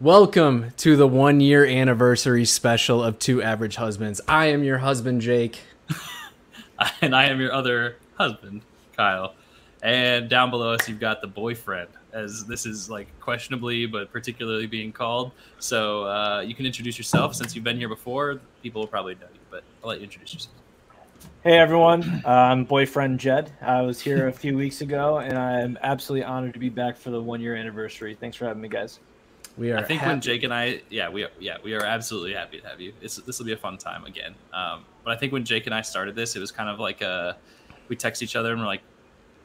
Welcome to the one year anniversary special of Two Average Husbands. I am your husband, Jake. and I am your other husband, Kyle. And down below us, you've got the boyfriend, as this is like questionably, but particularly being called. So uh, you can introduce yourself since you've been here before. People will probably know you, but I'll let you introduce yourself. Hey everyone, uh, I'm boyfriend Jed. I was here a few weeks ago, and I'm absolutely honored to be back for the one year anniversary. Thanks for having me, guys. We are. I think happy- when Jake and I, yeah, we are, yeah, we are absolutely happy to have you. It's, this will be a fun time again. Um, but I think when Jake and I started this, it was kind of like a, we text each other and we're like,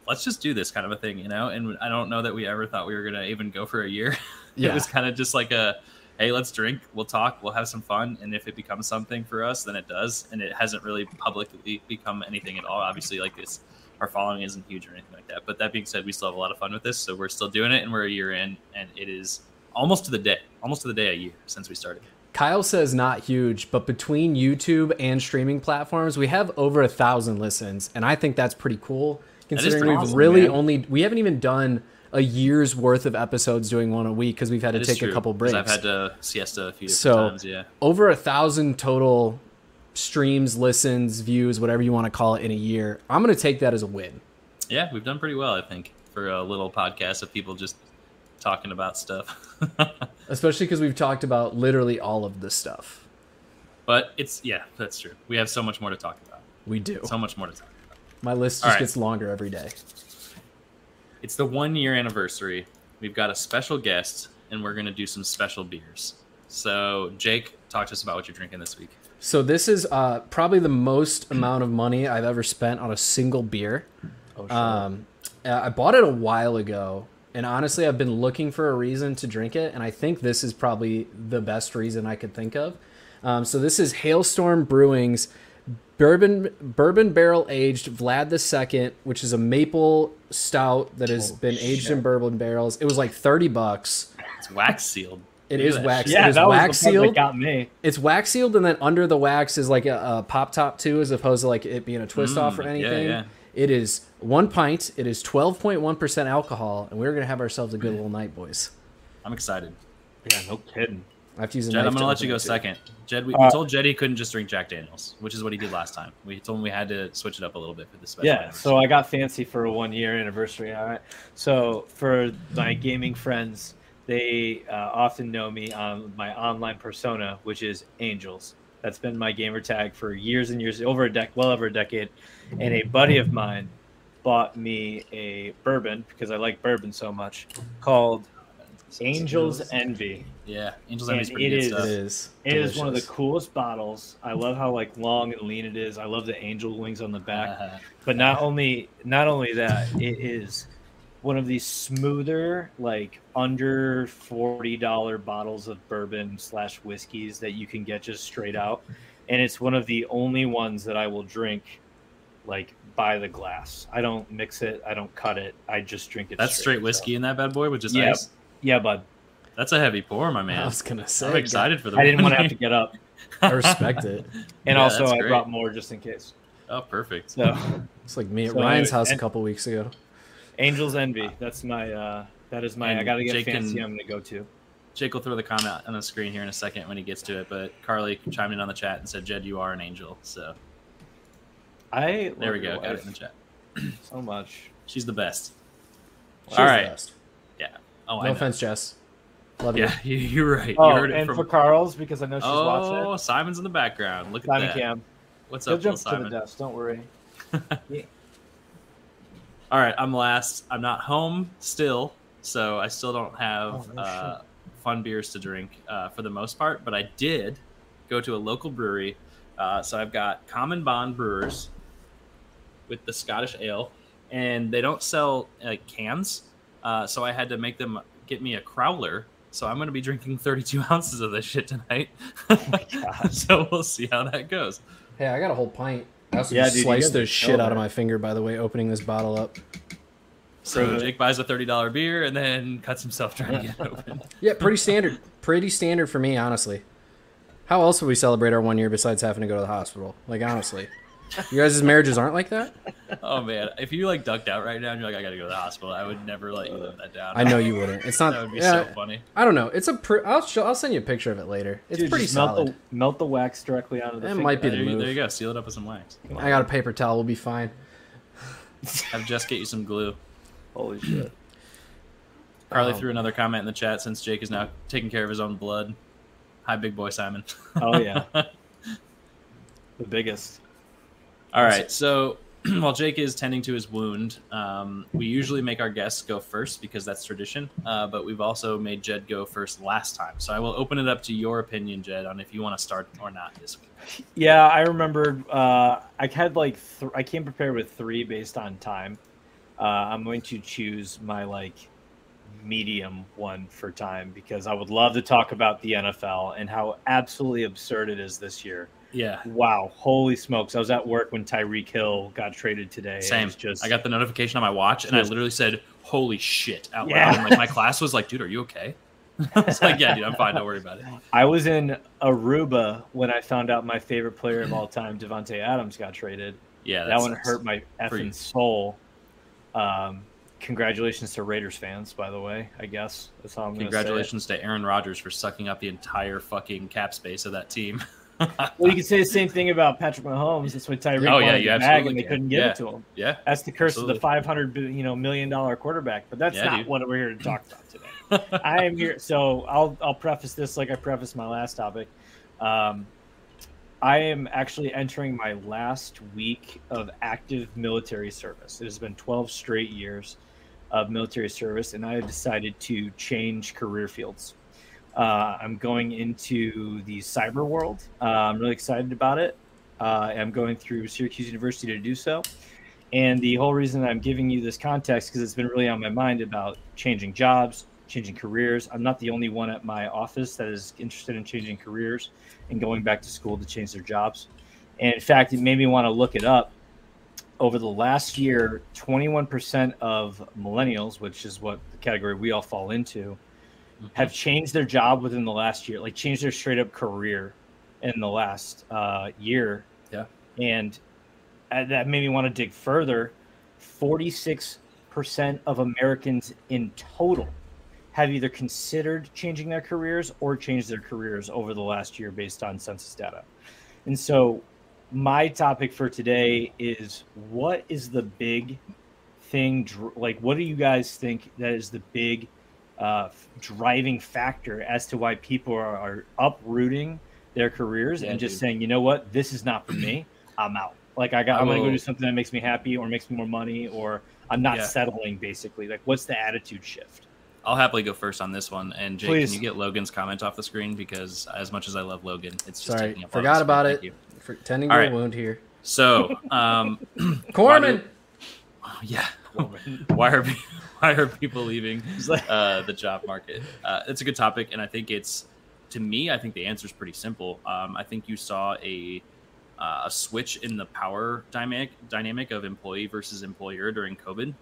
let's just do this kind of a thing, you know. And I don't know that we ever thought we were gonna even go for a year. Yeah. it was kind of just like a, hey, let's drink, we'll talk, we'll have some fun, and if it becomes something for us, then it does. And it hasn't really publicly become anything at all. Obviously, like this, our following isn't huge or anything like that. But that being said, we still have a lot of fun with this, so we're still doing it, and we're a year in, and it is almost to the day, almost to the day a year since we started. Kyle says not huge, but between YouTube and streaming platforms, we have over a thousand listens, and I think that's pretty cool. Considering pretty we've awesome, really man. only we haven't even done a year's worth of episodes doing one a week because we've had to That is take a couple breaks. I've had to siesta a few So- times. Yeah, over a thousand total streams, listens, views, whatever you want to call it in a year. I'm gonna take that as a win. yeah, we've done pretty well, I think, for a little podcast of people just talking about stuff. Especially because we've talked about literally all of this stuff. but it's yeah, that's true. We have so much more to talk about. We do. So much more to talk about. My list just All right. gets longer every day. It's the one year anniversary. We've got a special guest, and we're gonna do some special beers. So, Jake, talk to us about what you're drinking this week. So this is uh, probably the most amount of money I've ever spent on a single beer. Oh, sure. Um, I bought it a while ago, and honestly, I've been looking for a reason to drink it, and I think this is probably the best reason I could think of. Um, so this is Hailstorm Brewing's bourbon bourbon barrel aged Vlad II, which is a maple stout that has Oh, been aged in bourbon barrels. It was like thirty bucks. It's wax sealed. It Look is at that wax. yeah, is that was wax the part sealed. that got me. It's wax sealed, and then under the wax is like a, a pop top too, as opposed to like it being a twist off or Mm, yeah, anything. yeah. It is one pint. It is twelve point one percent alcohol, and we're gonna have ourselves a good little night, boys. I'm excited. Yeah, no kidding. I have to use a Jed, I'm gonna let you go too. second. Jed, we, Uh, we told Jed he couldn't just drink Jack Daniels, which is what he did last time. We told him we had to switch it up a little bit for the special. Yeah, so I got fancy for a one year anniversary. All right. So for my gaming friends, they uh, often know me on my online persona, which is Angels. That's been my gamer tag for years and years, over a dec, well over a decade. And a buddy of mine bought me a bourbon because I like bourbon so much, called Angels Envy. Yeah, Angels And Envy's pretty it good is- stuff. It is. It is one of the coolest bottles. I love how like long and lean it is. I love the angel wings on the back. Uh, But not only not only that, it is one of these smoother, like under forty dollar bottles of bourbon slash whiskeys that you can get just straight out, and it's one of the only ones that I will drink, like by the glass. I don't mix it. I don't cut it. I just drink it. that's straight whiskey in that bad boy with just Yeah. ice. Yeah, bud. That's a heavy pour, my man. I was gonna say. I'm excited for the. I didn't want to have to get up, I respect it. and Yeah, also I brought more just in case. Oh, perfect. So, It's like me at So Ryan's anyway, house a couple weeks ago. Angels Envy. That's my. uh That is my. And I gotta get Jake fancy. can- I'm gonna go to. Jake will throw the comment on the screen here in a second when he gets to it. But Carly chimed in on the chat and said, "Jed, you are an angel." So I there we go. your Got it in the chat. so much. She's the best. She's All the right. best. Oh, No know. offense, Jess. Love you. Yeah, you- you're right. Oh, you heard it and from. for Carl's because I know she's oh, watching. Oh, Simon's in the background. Look at Simon that. Cam, What's he'll up, little jump to the desk. Don't worry. yeah. All right, I'm last. I'm not home still, so I still don't have Oh, no uh, fun beers to drink uh, for the most part. But I did go to a local brewery, uh, so I've got Common Bond Brewers with the Scottish Ale, and they don't sell like cans, uh, so I had to make them get me a crowler. So I'm going to be drinking 32 ounces of this shit tonight. Oh so we'll see how that goes. Hey, I got a whole pint. I also Yeah, just dude, you sliced guys the shit out of my finger, by the way, opening this bottle up. So Jake buys a $30 beer and then cuts himself trying to get it open. Yeah, pretty standard. Pretty standard for me, honestly. How else would we celebrate our one year besides having to go to the hospital? Like, honestly. You guys' marriages aren't like that? Oh man, if you like ducked out right now and you're like, I gotta go to the hospital, I would never let you live that down. I know you wouldn't. It's not. that would be yeah, so funny. I don't know. It's a. Pr- I'll show. I'll send you a picture of it later. It's Dude, pretty just melt solid. the, melt the wax directly out of the It finger. might be the There you, move. there you go. Seal it up with some wax. I got a paper towel. We'll be fine. Have Jess get you some glue. Holy shit. Carly Um, threw another comment in the chat since Jake is now taking care of his own blood. Hi, big boy Simon. Oh yeah. the biggest. All right. So while Jake is tending to his wound, um, we usually make our guests go first because that's tradition. Uh, but we've also made Jed go first last time. So I will open it up to your opinion, Jed, on if you want to start or not this week. Yeah, I remembered. Uh, I had like th- I came prepared with three based on time. Uh, I'm going to choose my like medium one for time because I would love to talk about the NFL and how absolutely absurd it is this year. Yeah. Wow, holy smokes! I was at work when Tyreek Hill got traded today. Same. Just I got the notification on my watch, and I literally said, "Holy shit!" out Yeah. loud. And like my class was like, "Dude, are you okay?" I was like, "Yeah, dude, I'm fine. Don't worry about it." I was in Aruba when I found out my favorite player of all time, Davante Adams, got traded. Yeah, that one hurt my effing soul. Um, congratulations to Raiders fans, by the way. I guess that's all I'm going to say. Congratulations to Aaron Rodgers for sucking up the entire fucking cap space of that team. Well, you can say the same thing about Patrick Mahomes. That's why Tyreek Oh, yeah, wanted bag and they can. couldn't give Yeah. it to him. yeah, That's the curse Absolutely. of the 500 billion, you know million dollar quarterback. But that's Yeah, not dude. what we're here to talk about today. I am here, so I'll I'll preface this like I prefaced my last topic. Um, I am actually entering my last week of active military service. It has been 12 straight years of military service, and I have decided to change career fields. Uh, I'm going into the cyber world. Uh, I'm really excited about it. Uh, I'm going through Syracuse University to do so. And the whole reason I'm giving you this context because it's been really on my mind about changing jobs, changing careers. I'm not the only one at my office that is interested in changing careers and going back to school to change their jobs. And in fact, it made me want to look it up. Over the last year, 21% of millennials, which is what the category we all fall into, have changed their job within the last year, like changed their straight up career in the last uh, year. Yeah. And uh, that made me want to dig further. 46% of Americans in total have either considered changing their careers or changed their careers over the last year based on census data. And so, my topic for today is what is the big thing, like, what do you guys think that is the big uh, driving factor as to why people are, are uprooting their careers Yeah, and just dude. saying, you know what, this is not for me. I'm out. Like I got, I I'm gonna go do something that makes me happy or makes me more money, or I'm not Yeah. settling. Basically, like what's the attitude shift? I'll happily go first on this one. And Jake, Please. can you get Logan's comment off the screen because as much as I love Logan, it's just Sorry, taking up. forgot screen. about it. For tending All to right. a wound here. So, um, Corman. yeah, why are pe- why are people leaving uh, the job market? Uh, it's a good topic, and I think it's to me. I think the answer is pretty simple. Um, I think you saw a uh, a switch in the power dynamic dynamic of employee versus employer during COVID,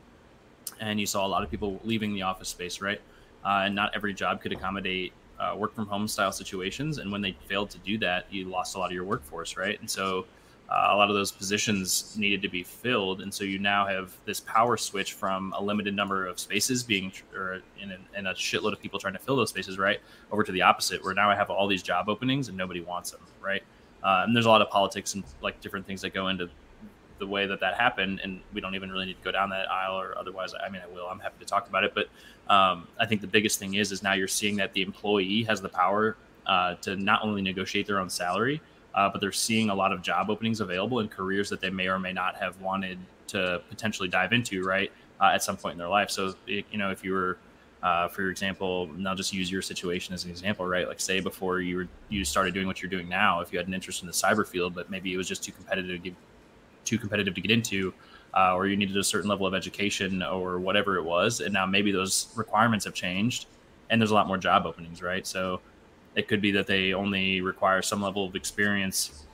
and you saw a lot of people leaving the office space, right? Uh, and not every job could accommodate uh, work from home style situations, and when they failed to do that, you lost a lot of your workforce, right? And so uh, a lot of those positions needed to be filled, and so you now have this power switch from a limited number of spaces being, or in a, and a shitload of people trying to fill those spaces, right, over to the opposite, where now I have all these job openings and nobody wants them, right? Uh, and there's a lot of politics and like different things that go into the way that that happened, and we don't even really need to go down that aisle, or otherwise, I mean, I will. I'm happy to talk about it, but um, I think the biggest thing is, is now you're seeing that the employee has the power uh, to not only negotiate their own salary, uh, but they're seeing a lot of job openings available in careers that they may or may not have wanted to potentially dive into, right, uh, at some point in their life. So, you know, if you were, uh, for example, and I'll just use your situation as an example, right? Like, say before you were you started doing what you're doing now, if you had an interest in the cyber field, but maybe it was just too competitive to get too competitive to get into, uh, or you needed a certain level of education or whatever it was, and now maybe those requirements have changed, and there's a lot more job openings, right? So it could be that they only require some level of experience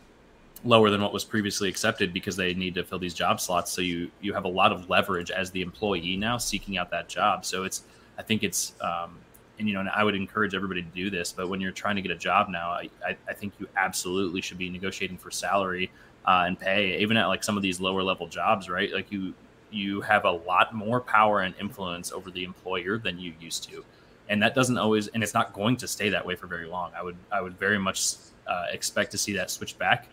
lower than what was previously accepted because they need to fill these job slots. So you you have a lot of leverage as the employee now seeking out that job. So it's I think it's um, and you know and I would encourage everybody to do this. But when you're trying to get a job now, I I, think you absolutely should be negotiating for salary. uh, and pay, even at like some of these lower level jobs, right? Like you you have a lot more power and influence over the employer than you used to, and that doesn't always, and it's not going to stay that way for very long. I would I would very much uh, expect to see that switch back.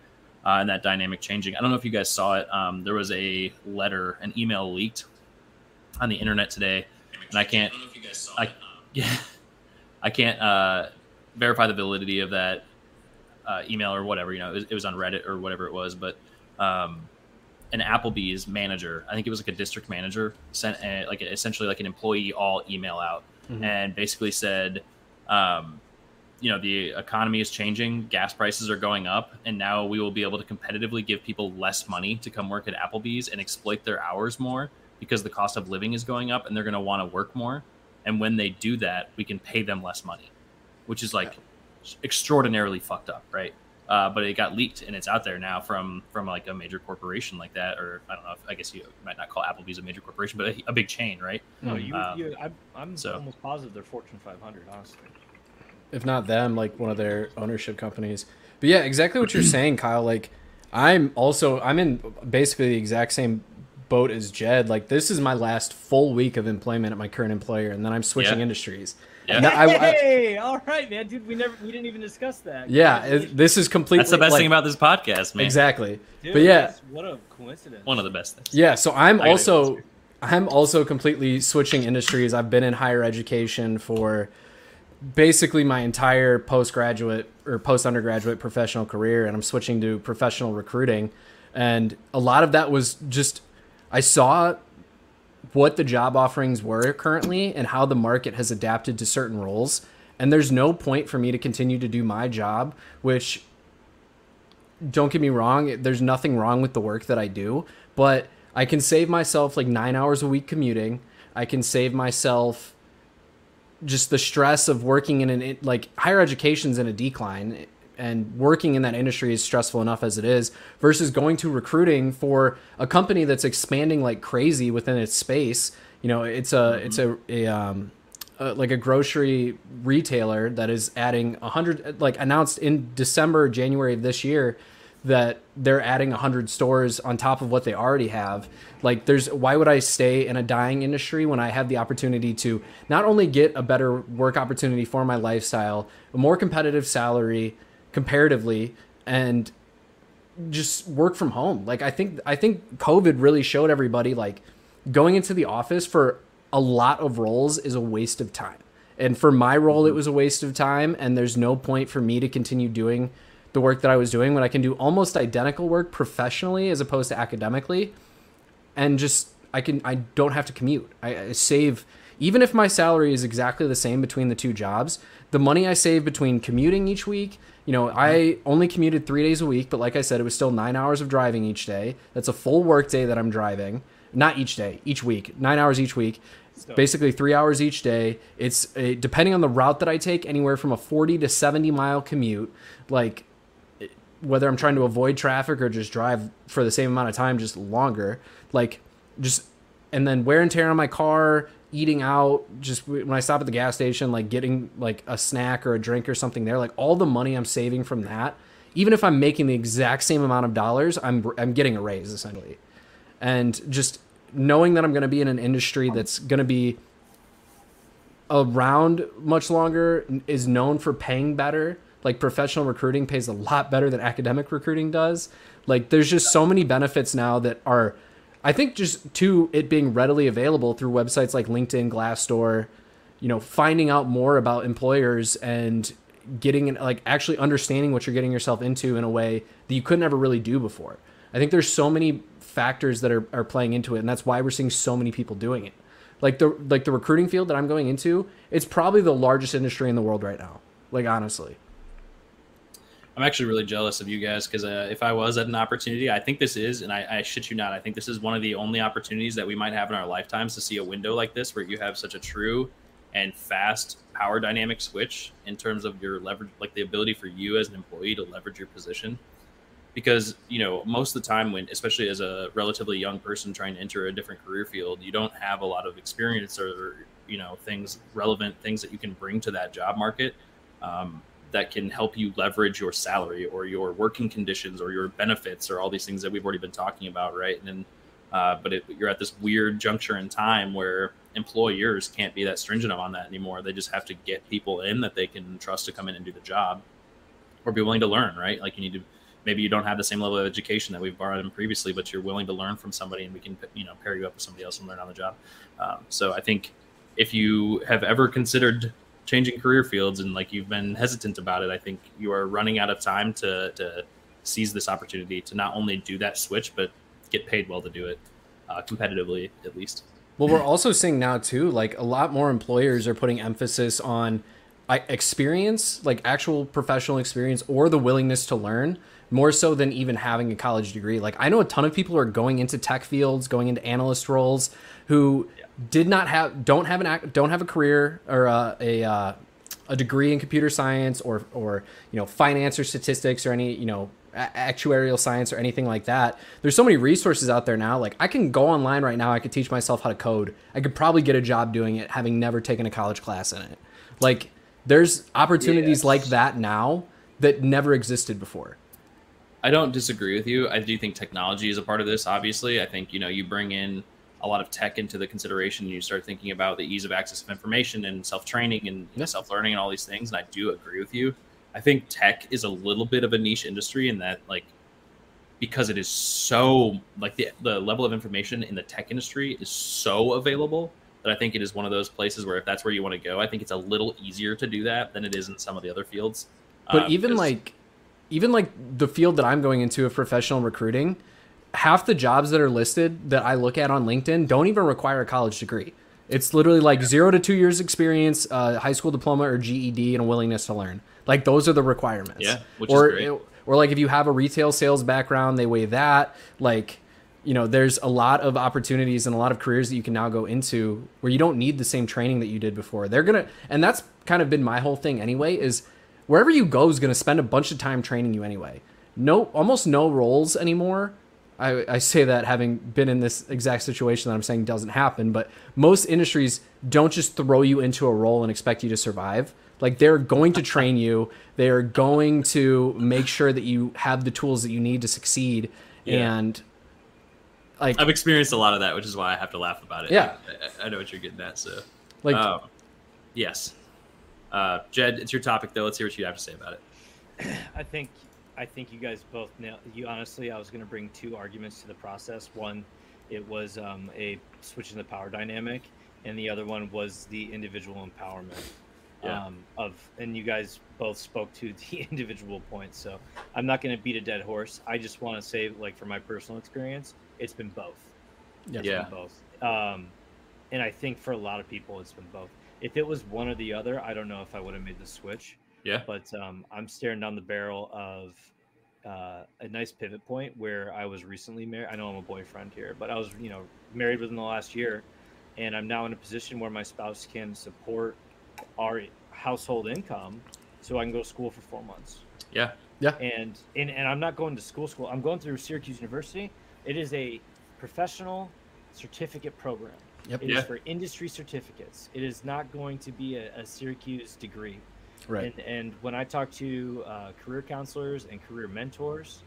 Uh, and that dynamic changing. I don't know if you guys saw it. Um, there was a letter, an email leaked on the internet today, and I can't. I, yeah, I can't uh, verify the validity of that uh, email or whatever. You know, it was, it was, on Reddit or whatever it was, but um, an Applebee's manager, I think it was like a district manager, sent a, like essentially like an employee all email out mm-hmm. and basically said, um, you know, the economy is changing, gas prices are going up, and now we will be able to competitively give people less money to come work at Applebee's and exploit their hours more because the cost of living is going up and they're going to want to work more. And when they do that, we can pay them less money, which is like extraordinarily fucked up, right? Uh, but it got leaked and it's out there now from from like a major corporation like that, or I don't know. If, I guess you might not call Applebee's a major corporation, but a, a big chain, right? No, you. Um, you I'm, I'm so. almost positive they're Fortune 500, honestly. If not them, like one of their ownership companies. But yeah, exactly what you're saying, Kyle. Like, I'm also I'm in basically the exact same boat as Jed. Like, this is my last full week of employment at my current employer, and then I'm switching yeah. industries. Yeah. Hey, I, I, all right, man, dude. We never, we didn't even discuss that. Yeah, it, this is completely. That's the best like, thing about this podcast, man. Exactly. Dude, but yeah, what a coincidence. One of the best things. Yeah, so I'm also, I'm also completely switching industries. I've been in higher education for basically my entire postgraduate or post undergraduate professional career, and I'm switching to professional recruiting, and a lot of that was just I saw what the job offerings were currently and how the market has adapted to certain roles. And there's no point for me to continue to do my job, which don't get me wrong, there's nothing wrong with the work that I do, but I can save myself like nine hours a week commuting. I can save myself just the stress of working in an like higher education's in a decline and working in that industry is stressful enough as it is versus going to recruiting for a company that's expanding like crazy within its space you know it's a mm-hmm. it's a, a um like a grocery retailer that is adding 100 like announced in December January of this year that they're adding 100 stores on top of what they already have like there's why would i stay in a dying industry when i have the opportunity to not only get a better work opportunity for my lifestyle a more competitive salary comparatively and just work from home. Like I think I think COVID really showed everybody like going into the office for a lot of roles is a waste of time. And for my role it mm-hmm. was a waste of time and there's no point for me to continue doing the work that I was doing when I can do almost identical work professionally as opposed to academically and just I can I don't have to commute. I, I save even if my salary is exactly the same between the two jobs, the money I save between commuting each week you know, I only commuted three days a week, but like I said, it was still nine hours of driving each day. That's a full work day that I'm driving. Not each day, each week, nine hours each week. Basically, three hours each day. It's a, depending on the route that I take, anywhere from a 40 to 70 mile commute. Like, eh, whether I'm trying to avoid traffic or just drive for the same amount of time, just longer. Like, just, and then wear and tear on my car, eating out just when i stop at the gas station like getting like a snack or a drink or something there like all the money i'm saving from that even if i'm making the exact same amount of dollars i'm i'm getting a raise essentially. And just knowing that i'm going to be in an industry that's going to be around much longer is known for paying better. Like professional recruiting pays a lot better than academic recruiting does. Like there's just so many benefits now that are I think just to it being readily available through websites like LinkedIn, Glassdoor, you know, finding out more about employers and getting like actually understanding what you're getting yourself into in a way that you couldn't ever really do before. I think there's so many factors that are, are playing into it, and that's why we're seeing so many people doing it. Like the like the recruiting field that I'm going into, it's probably the largest industry in the world right now. Like honestly. I'm actually really jealous of you guys because uh, if I was at an opportunity, I think this is, and I, I shit you not, I think this is one of the only opportunities that we might have in our lifetimes to see a window like this where you have such a true and fast power dynamic switch in terms of your leverage, like the ability for you as an employee to leverage your position. Because you know, most of the time, when especially as a relatively young person trying to enter a different career field, you don't have a lot of experience or you know things relevant things that you can bring to that job market. Um, that can help you leverage your salary or your working conditions or your benefits or all these things that we've already been talking about, right? And then, uh, but it, you're at this weird juncture in time where employers can't be that stringent on that anymore. They just have to get people in that they can trust to come in and do the job, or be willing to learn, right? Like you need to. Maybe you don't have the same level of education that we've brought in previously, but you're willing to learn from somebody, and we can, you know, pair you up with somebody else and learn on the job. Um, so I think if you have ever considered changing career fields and like you've been hesitant about it, I think you are running out of time to to seize this opportunity to not only do that switch but get paid well to do it uh, competitively at least. Well, we're also seeing now too, like a lot more employers are putting emphasis on experience, like actual professional experience, or the willingness to learn more so than even having a college degree. Like I know a ton of people are going into tech fields, going into analyst roles, who yeah. Did not have, don't have an, don't have a career or uh, a uh, a degree in computer science or or you know finance or statistics or any you know actuarial science or anything like that. There's so many resources out there now. Like I can go online right now. I could teach myself how to code. I could probably get a job doing it, having never taken a college class in it. Like there's opportunities yes. like that now that never existed before. I don't disagree with you. I do think technology is a part of this. Obviously, I think you know you bring in a lot of tech into the consideration. And you start thinking about the ease of access of information and self training and yeah. self learning and all these things. And I do agree with you. I think tech is a little bit of a niche industry in that like because it is so like the the level of information in the tech industry is so available that I think it is one of those places where if that's where you want to go, I think it's a little easier to do that than it is in some of the other fields. But um, even like even like the field that I'm going into of professional recruiting, half the jobs that are listed that I look at on LinkedIn don't even require a college degree. It's literally like zero to two years experience, uh, high school diploma or GED, and a willingness to learn. Like those are the requirements. Yeah, which or, is great. Or like if you have a retail sales background, they weigh that. Like you know, there's a lot of opportunities and a lot of careers that you can now go into where you don't need the same training that you did before. They're gonna, and that's kind of been my whole thing anyway. Is wherever you go is gonna spend a bunch of time training you anyway. No, almost no roles anymore. I, I say that having been in this exact situation that I'm saying doesn't happen, but most industries don't just throw you into a role and expect you to survive. Like they're going to train you. They are going to make sure that you have the tools that you need to succeed. Yeah. And like I've experienced a lot of that, which is why I have to laugh about it. Yeah, I, I know what you're getting at. So, like, um, yes, uh, Jed, it's your topic though. Let's hear what you have to say about it. I think, I think you guys both nailed. You honestly, I was going to bring two arguments to the process. One, it was um, a switch in the power dynamic, and the other one was the individual empowerment. Yeah. Um, of and you guys both spoke to the individual points so i'm not going to beat a dead horse i just want to say like from my personal experience it's been both. It's yeah, been both. Um, and I think for a lot of people, it's been both. If it was one or the other, I don't know if I would have made the switch. Yeah. But um, I'm staring down the barrel of uh, a nice pivot point where I was recently married. I know I'm a boyfriend here, but I was, you know, married within the last year, and I'm now in a position where my spouse can support our household income, so I can go to school for four months. Yeah. Yeah. And and, and I'm not going to school school. I'm going through Syracuse University, it is a professional certificate program. Yep. It yeah. is for industry certificates. It is not going to be a, a Syracuse degree. Right. And, and when I talk to uh, career counselors and career mentors,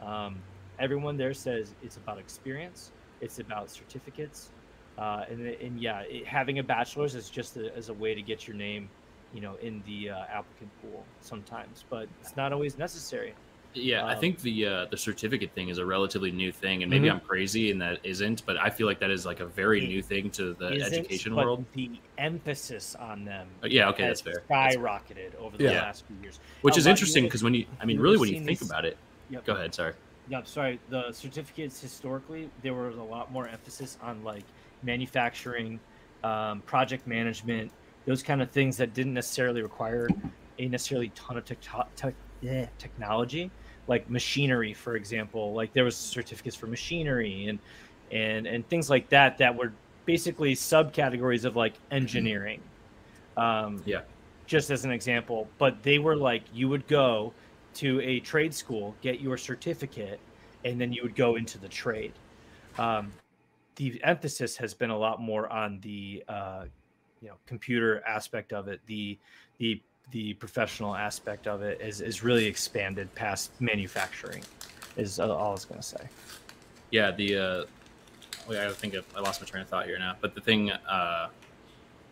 um, everyone there says it's about experience, it's about certificates, uh, and, and yeah, it, having a bachelor's is just a, as a way to get your name, you know, in the uh, applicant pool sometimes, but it's not always necessary. Yeah, um, I think the uh, the certificate thing is a relatively new thing, and maybe mm-hmm. I'm crazy and that isn't, but I feel like that is like a very new thing to the education world. The emphasis on them, uh, yeah, okay, that's fair. Skyrocketed that's over the yeah. last few years, which is interesting because when you, I mean, really, when you think about it, yep. go ahead. Sorry. Yeah, sorry. The certificates historically there was a lot more emphasis on like manufacturing, um, project management, those kind of things that didn't necessarily require a necessarily ton of te- te- yeah, technology like machinery for example like there was certificates for machinery and and and things like that that were basically subcategories of like engineering um yeah. just as an example. But they were like you would go to a trade school get your certificate and then you would go into the trade. Um, the emphasis has been a lot more on the uh, you know computer aspect of it the the the professional aspect of it is is really expanded past manufacturing. Is all I was gonna say. Yeah, the uh, I think I lost my train of thought here now. But the thing, uh,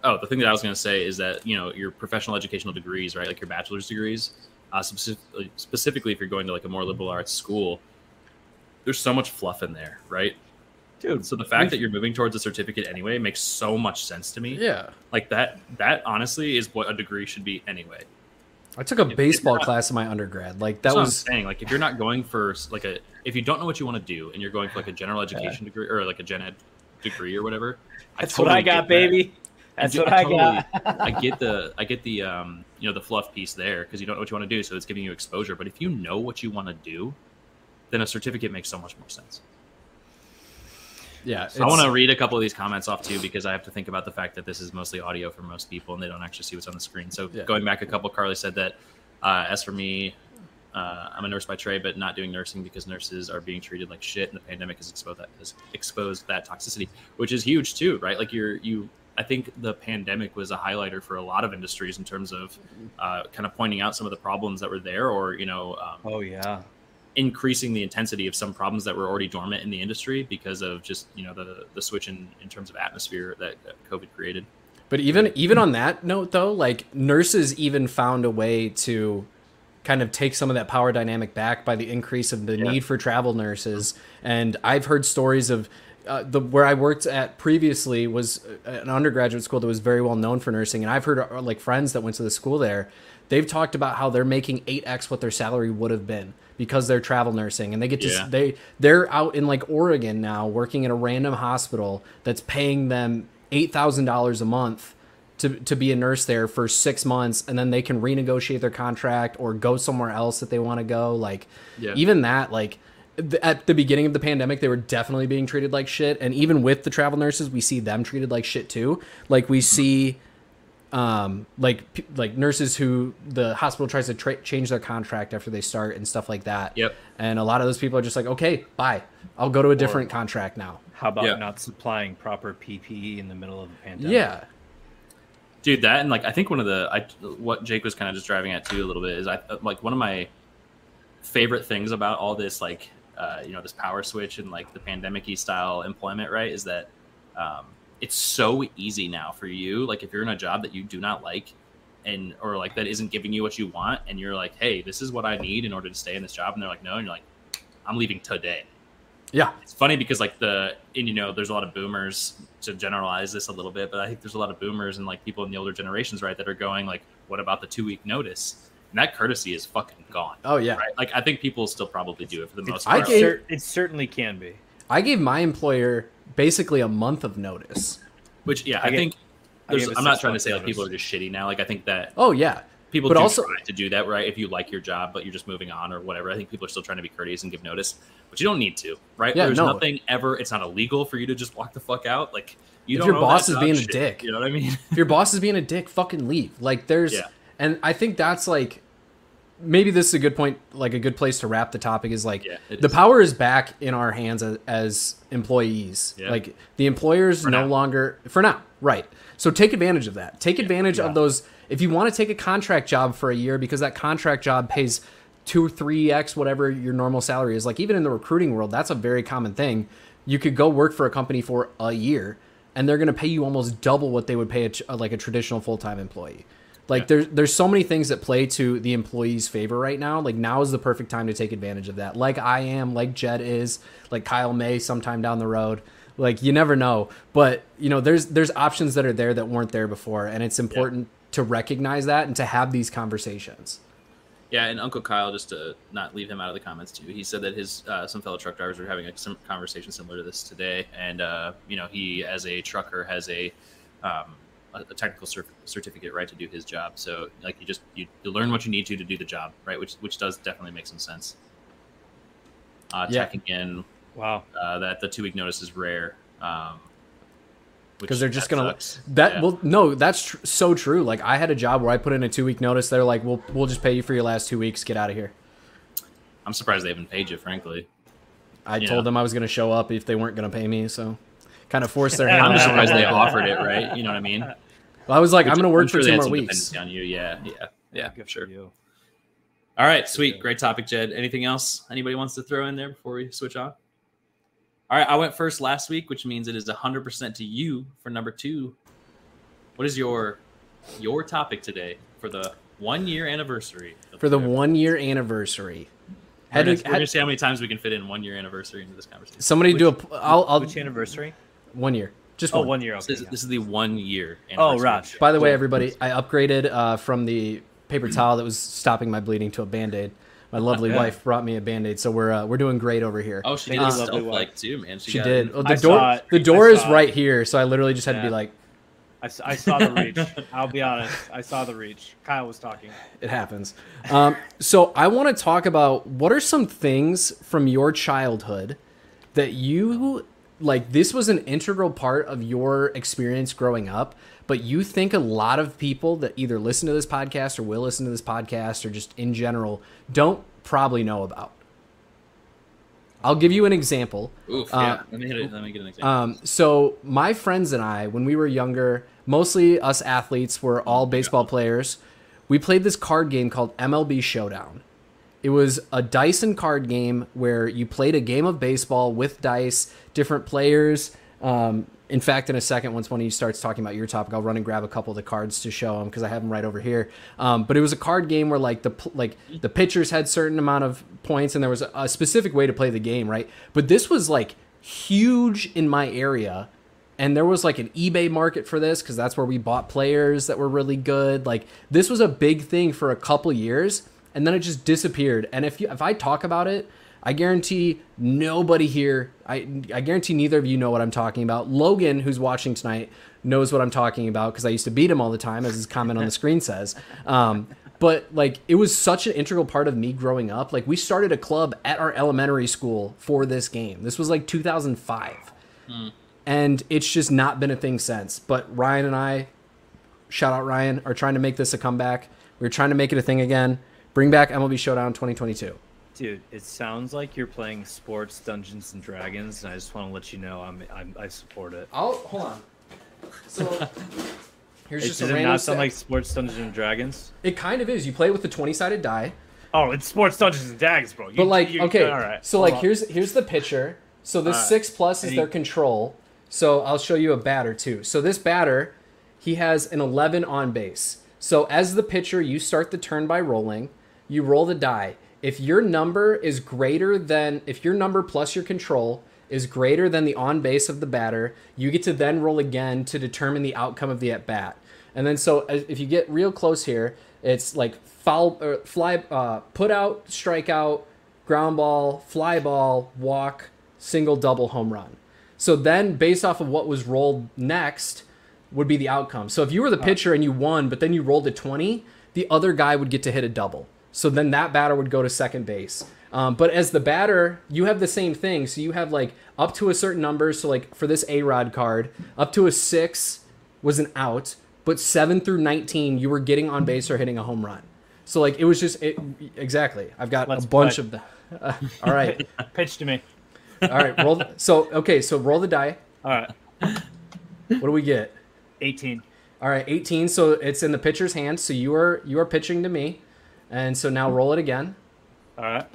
oh, the thing that I was going to say is that you know your professional educational degrees, right? Like your bachelor's degrees, uh, specifically if you're going to like a more liberal arts school, there's so much fluff in there, right? Dude, So the fact that you're moving towards a certificate anyway makes so much sense to me. Yeah. Like that, that honestly is what a degree should be anyway. I took a if baseball you're not- class in my undergrad. Like that That's what I'm was saying. Like if you're not going for like a, if you don't know what you want to do and you're going for like a general education degree or like a gen ed degree or whatever, that's totally what I get got, that. baby. That's do- what I I got. I get the I get the um you know the fluff piece there because you don't know what you want to do, so it's giving you exposure. But if you know what you want to do, then a certificate makes so much more sense. Yeah. So I want to read a couple of these comments off too because I have to think about the fact that this is mostly audio for most people and they don't actually see what's on the screen. So Yeah. going back a couple, Carly said that uh, as for me, uh, I'm a nurse by trade, but not doing nursing because nurses are being treated like shit, and the pandemic has exposed that has exposed that toxicity, which is huge too, right? Like you're you. I think the pandemic was a highlighter for a lot of industries in terms of uh, kind of pointing out some of the problems that were there, or you know, um, Oh yeah. Increasing the intensity of some problems that were already dormant in the industry because of just you know the the switch in in terms of atmosphere that, that COVID created. But even even on that note though, like nurses even found a way to kind of take some of that power dynamic back by the increase of the Yeah. need for travel nurses. And I've heard stories of uh, the where I worked at previously was uh, an undergraduate school that was very well known for nursing, and I've heard uh, like friends that went to the school there. They've talked about how they're making eight x what their salary would have been because they're travel nursing, and they get to Yeah. they they're out in like Oregon now working in a random hospital that's paying them eight thousand dollars a month to, to be a nurse there for six months and then they can renegotiate their contract or go somewhere else that they want to go like Yeah. even that like th- at the beginning of the pandemic they were definitely being treated like shit and even with the travel nurses we see them treated like shit too like we see um like like nurses who the hospital tries to tra- change their contract after they start and stuff like that Yep. and a lot of those people are just like okay bye i'll go to a different contract now How about Yeah. not supplying proper PPE in the middle of a pandemic? yeah dude that and like i think one of the i what jake was kind of just driving at too a little bit is i like one of my favorite things about all this like uh, you know this power switch and like the pandemic style employment right is that um, it's so easy now for you like if you're in a job that you do not like and or like that isn't giving you what you want and you're like hey this is what i need in order to stay in this job and they're like no and you're like i'm leaving today. Yeah. It's funny because like the and you know there's a lot of boomers to generalize this a little bit but i think there's a lot of boomers and like people in the older generations right that are going like what about the two week notice? And that courtesy is fucking gone. Oh yeah. Right? Like i think people still probably do it for the most I part. gave- Cer- it certainly can be. I gave my employer basically a month of notice. which yeah I i, get- think I there's, gave a i'm not trying to month say like people are just shitty now like i think that Oh yeah, people But do also- try to do that right if you like your job but you're just moving on or whatever i think people are still trying to be courteous and give notice but you don't need to right Yeah, there's no. nothing ever it's not illegal for you to just walk the fuck out like you If don't. If your boss is job being a dick. you know what i mean if your boss is being a dick, fucking leave. Like there's, Yeah. and I think that's like maybe this is a good point, like a good place to wrap the topic is like Yeah, the is. power is back in our hands as, as employees. Yeah. Like the employers For no now. longer for now, right? So take advantage of that. Take advantage Yeah. of those. If you want to take a contract job for a year because that contract job pays two, three x whatever your normal salary is. Like even in the recruiting world, that's a very common thing. You could go work for a company for a year, and they're going to pay you almost double what they would pay a, like a traditional full time employee. Like Yeah. there's there's so many things that play to the employee's favor right now. Like now is the perfect time to take advantage of that. Like I am, like Jed is, like Kyle may sometime down the road. Like you never know, but you know there's there's options that are there that weren't there before, and it's important to recognize that and to have these conversations. Yeah, and Uncle Kyle, just to not leave him out of the comments too, he said that his uh, some fellow truck drivers were having a some conversation similar to this today, and uh, you know he as a trucker has a um, a, technical cer- certificate right to do his job. So like you just you, you learn what you need to to do the job, right? Which which does definitely make some sense. Uh, Yeah. Checking in Wow. uh, that the two week notice is rare. Um, because they're just gonna sucks. that Yeah. well no that's tr- so true like i had a job where i put in a two week notice they're like we'll we'll just pay you for your last two weeks get out of here I'm surprised they haven't paid you, frankly. i Yeah. told them i was going to show up if they weren't going to pay me so kind of forced their hand I'm just surprised they offered it, right? You know what I mean? Well, i was like i'm going to work sure for they two more some weeks dependency on you. Yeah, yeah. Yeah, Good sure. you. All right, sweet, great topic, Jed. Anything else anybody wants to throw in there before we switch on? All right, I went first last week, which means it is 100% to you for number two. What is your your topic today for the one year anniversary? For the Fair? one year anniversary. We're Had gonna, to- we're had- gonna see how many times we can fit in one year anniversary into this conversation. somebody do a. Which- I'll. I'll Which anniversary? One year. Just Oh, one. one year. This Okay. is, this is the one year. Oh, anniversary. Raj. By the way, everybody, I upgraded uh, from the paper towel that was stopping my bleeding to a band aid. My lovely Yeah. wife brought me a band aid, so we're uh, we're doing great over here. Oh, she did you, a lovely stealth wife. like too, man. She, she got did. in- Oh, the I door. The door is saw it. right here, so I literally just had to be Yeah. like, I saw the reach. I'll be honest. I saw the reach. Kyle was talking. it happens. Um, so I want to talk about what are some things from your childhood that you like. This was an integral part of your experience growing up, but you think a lot of people that either listen to this podcast or will listen to this podcast or just in general don't probably know about. I'll give you an example. Oof, Uh, yeah. Let me hit it. Let me get an example. Um, so my friends and I, when we were younger, mostly us athletes were all baseball players. We played this card game called MLB Showdown. It was a dice and card game where you played a game of baseball with dice, different players. Um, in fact, in a second, once one of you starts talking about your topic, I'll run and grab a couple of the cards to show them because I have them right over here. Um, but it was a card game where like the like the pitchers had certain amount of points, and there was a, a specific way to play the game, right? But this was like huge in my area and there was like an eBay market for this because that's where we bought players that were really good. Like this was a big thing for a couple years, and then it just disappeared. And if you if I talk about it, I guarantee nobody here. I I guarantee neither of you know what I'm talking about. Logan, who's watching tonight, knows what I'm talking about because I used to beat him all the time, as his comment on the screen says. Um, but like it was such an integral part of me growing up. Like we started a club at our elementary school for this game. This was like 2005 and it's just not been a thing since. But Ryan and I, shout out Ryan, are trying to make this a comeback. We're trying to make it a thing again. Bring back MLB Showdown 2022. Dude, it sounds like you're playing sports Dungeons and Dragons, and I just want to let you know I'm, I'm I support it. I'll hold on. So here's It, just does a it random. not sound stat. like sports Dungeons and Dragons? it kind of is. You play with the 20 sided die, Oh, it's sports Dungeons and Dragons, bro. You- but like you- okay. all right. So hold like on. here's here's the pitcher. So this Alright. six plus is And their control. So I'll show you a batter too. So this batter, he has an 11 on base. So as the pitcher, you start the turn by rolling. You roll the die. If your number is greater than if your number plus your control is greater than the on base of the batter, you get to then roll again to determine the outcome of the at bat. And then so if you get real close here, it's like foul or fly uh, put out, strikeout, ground ball, fly ball, walk, single, double, home run. So then, based off of what was rolled next, would be the outcome. So if you were the pitcher and you won, but then you rolled a 20, the other guy would get to hit a double. So then that batter would go to second base. Um, but as the batter, you have the same thing. So you have like up to a certain number. So like for this A Rod card, up to a six was an out, but seven through 19, you were getting on base or hitting a home run. So like it was just it, exactly. I've got Let's a bunch play. of them. Uh, all right, pitch to me. all right. Roll. The, so okay, so roll the die. All right, What do we get? 18. All right, 18. So it's in the pitcher's hand. So you are you are pitching to me, and so now roll it again. All right,